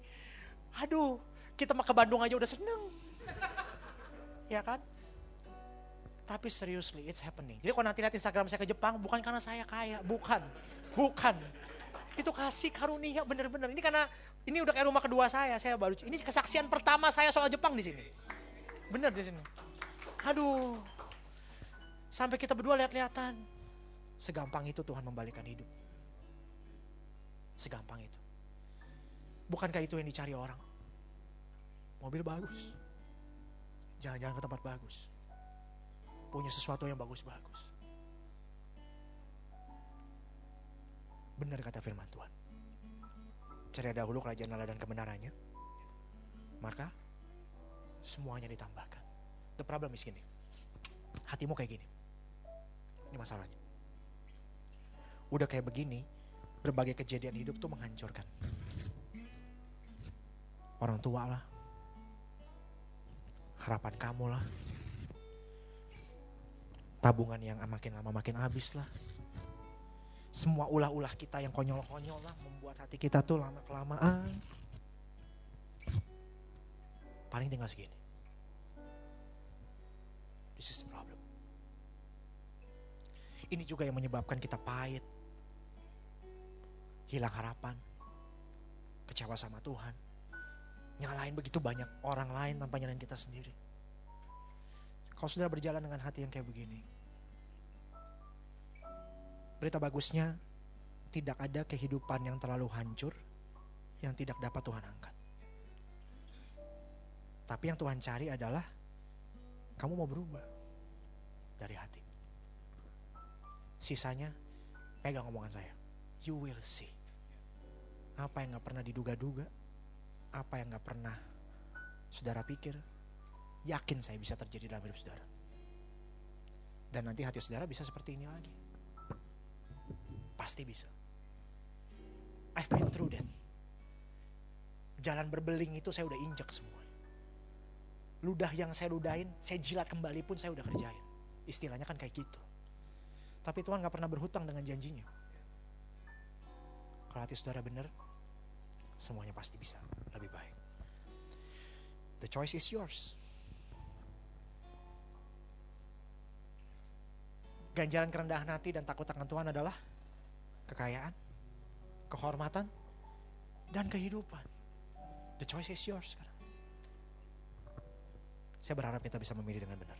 Aduh, kita mah ke Bandung aja udah seneng. [laughs] ya kan? Tapi seriously, it's happening. Jadi kalau nanti lihat Instagram saya ke Jepang, bukan karena saya kaya, bukan. Bukan. Itu kasih karunia bener-bener. Ini karena ini udah kayak rumah kedua saya, saya baru ini kesaksian pertama saya soal Jepang di sini. Bener di sini. Aduh. Sampai kita berdua lihat-lihatan. Segampang itu Tuhan membalikan hidup. Segampang itu. Bukankah itu yang dicari orang? Mobil bagus. Jalan-jalan ke tempat bagus. Punya sesuatu yang bagus-bagus. Benar kata firman Tuhan. Cari dahulu kerajaan Allah dan kebenarannya. Maka semuanya ditambahkan. The problem is gini. Hatimu kayak gini. Ini masalahnya. Udah kayak begini, berbagai kejadian hidup tuh menghancurkan orang tua lah, harapan kamu lah, tabungan yang makin lama makin habis lah. Semua ulah-ulah kita yang konyol-konyol lah membuat hati kita tuh lama kelamaan. Paling tinggal segini. This is the problem. Ini juga yang menyebabkan kita pahit. Hilang harapan. Kecewa sama Tuhan nyalain begitu banyak orang lain tanpa nyalain kita sendiri. Kalau sudah berjalan dengan hati yang kayak begini, berita bagusnya tidak ada kehidupan yang terlalu hancur yang tidak dapat Tuhan angkat. Tapi yang Tuhan cari adalah kamu mau berubah dari hati. Sisanya pegang omongan saya. You will see. Apa yang gak pernah diduga-duga, apa yang gak pernah saudara pikir, yakin saya bisa terjadi dalam hidup saudara. Dan nanti hati saudara bisa seperti ini lagi. Pasti bisa. I've been through that. Jalan berbeling itu saya udah injek semua. Ludah yang saya ludahin, saya jilat kembali pun saya udah kerjain. Istilahnya kan kayak gitu. Tapi Tuhan gak pernah berhutang dengan janjinya. Kalau hati saudara benar, semuanya pasti bisa lebih baik. The choice is yours. Ganjaran kerendahan hati dan takut akan Tuhan adalah kekayaan, kehormatan, dan kehidupan. The choice is yours sekarang. Saya berharap kita bisa memilih dengan benar.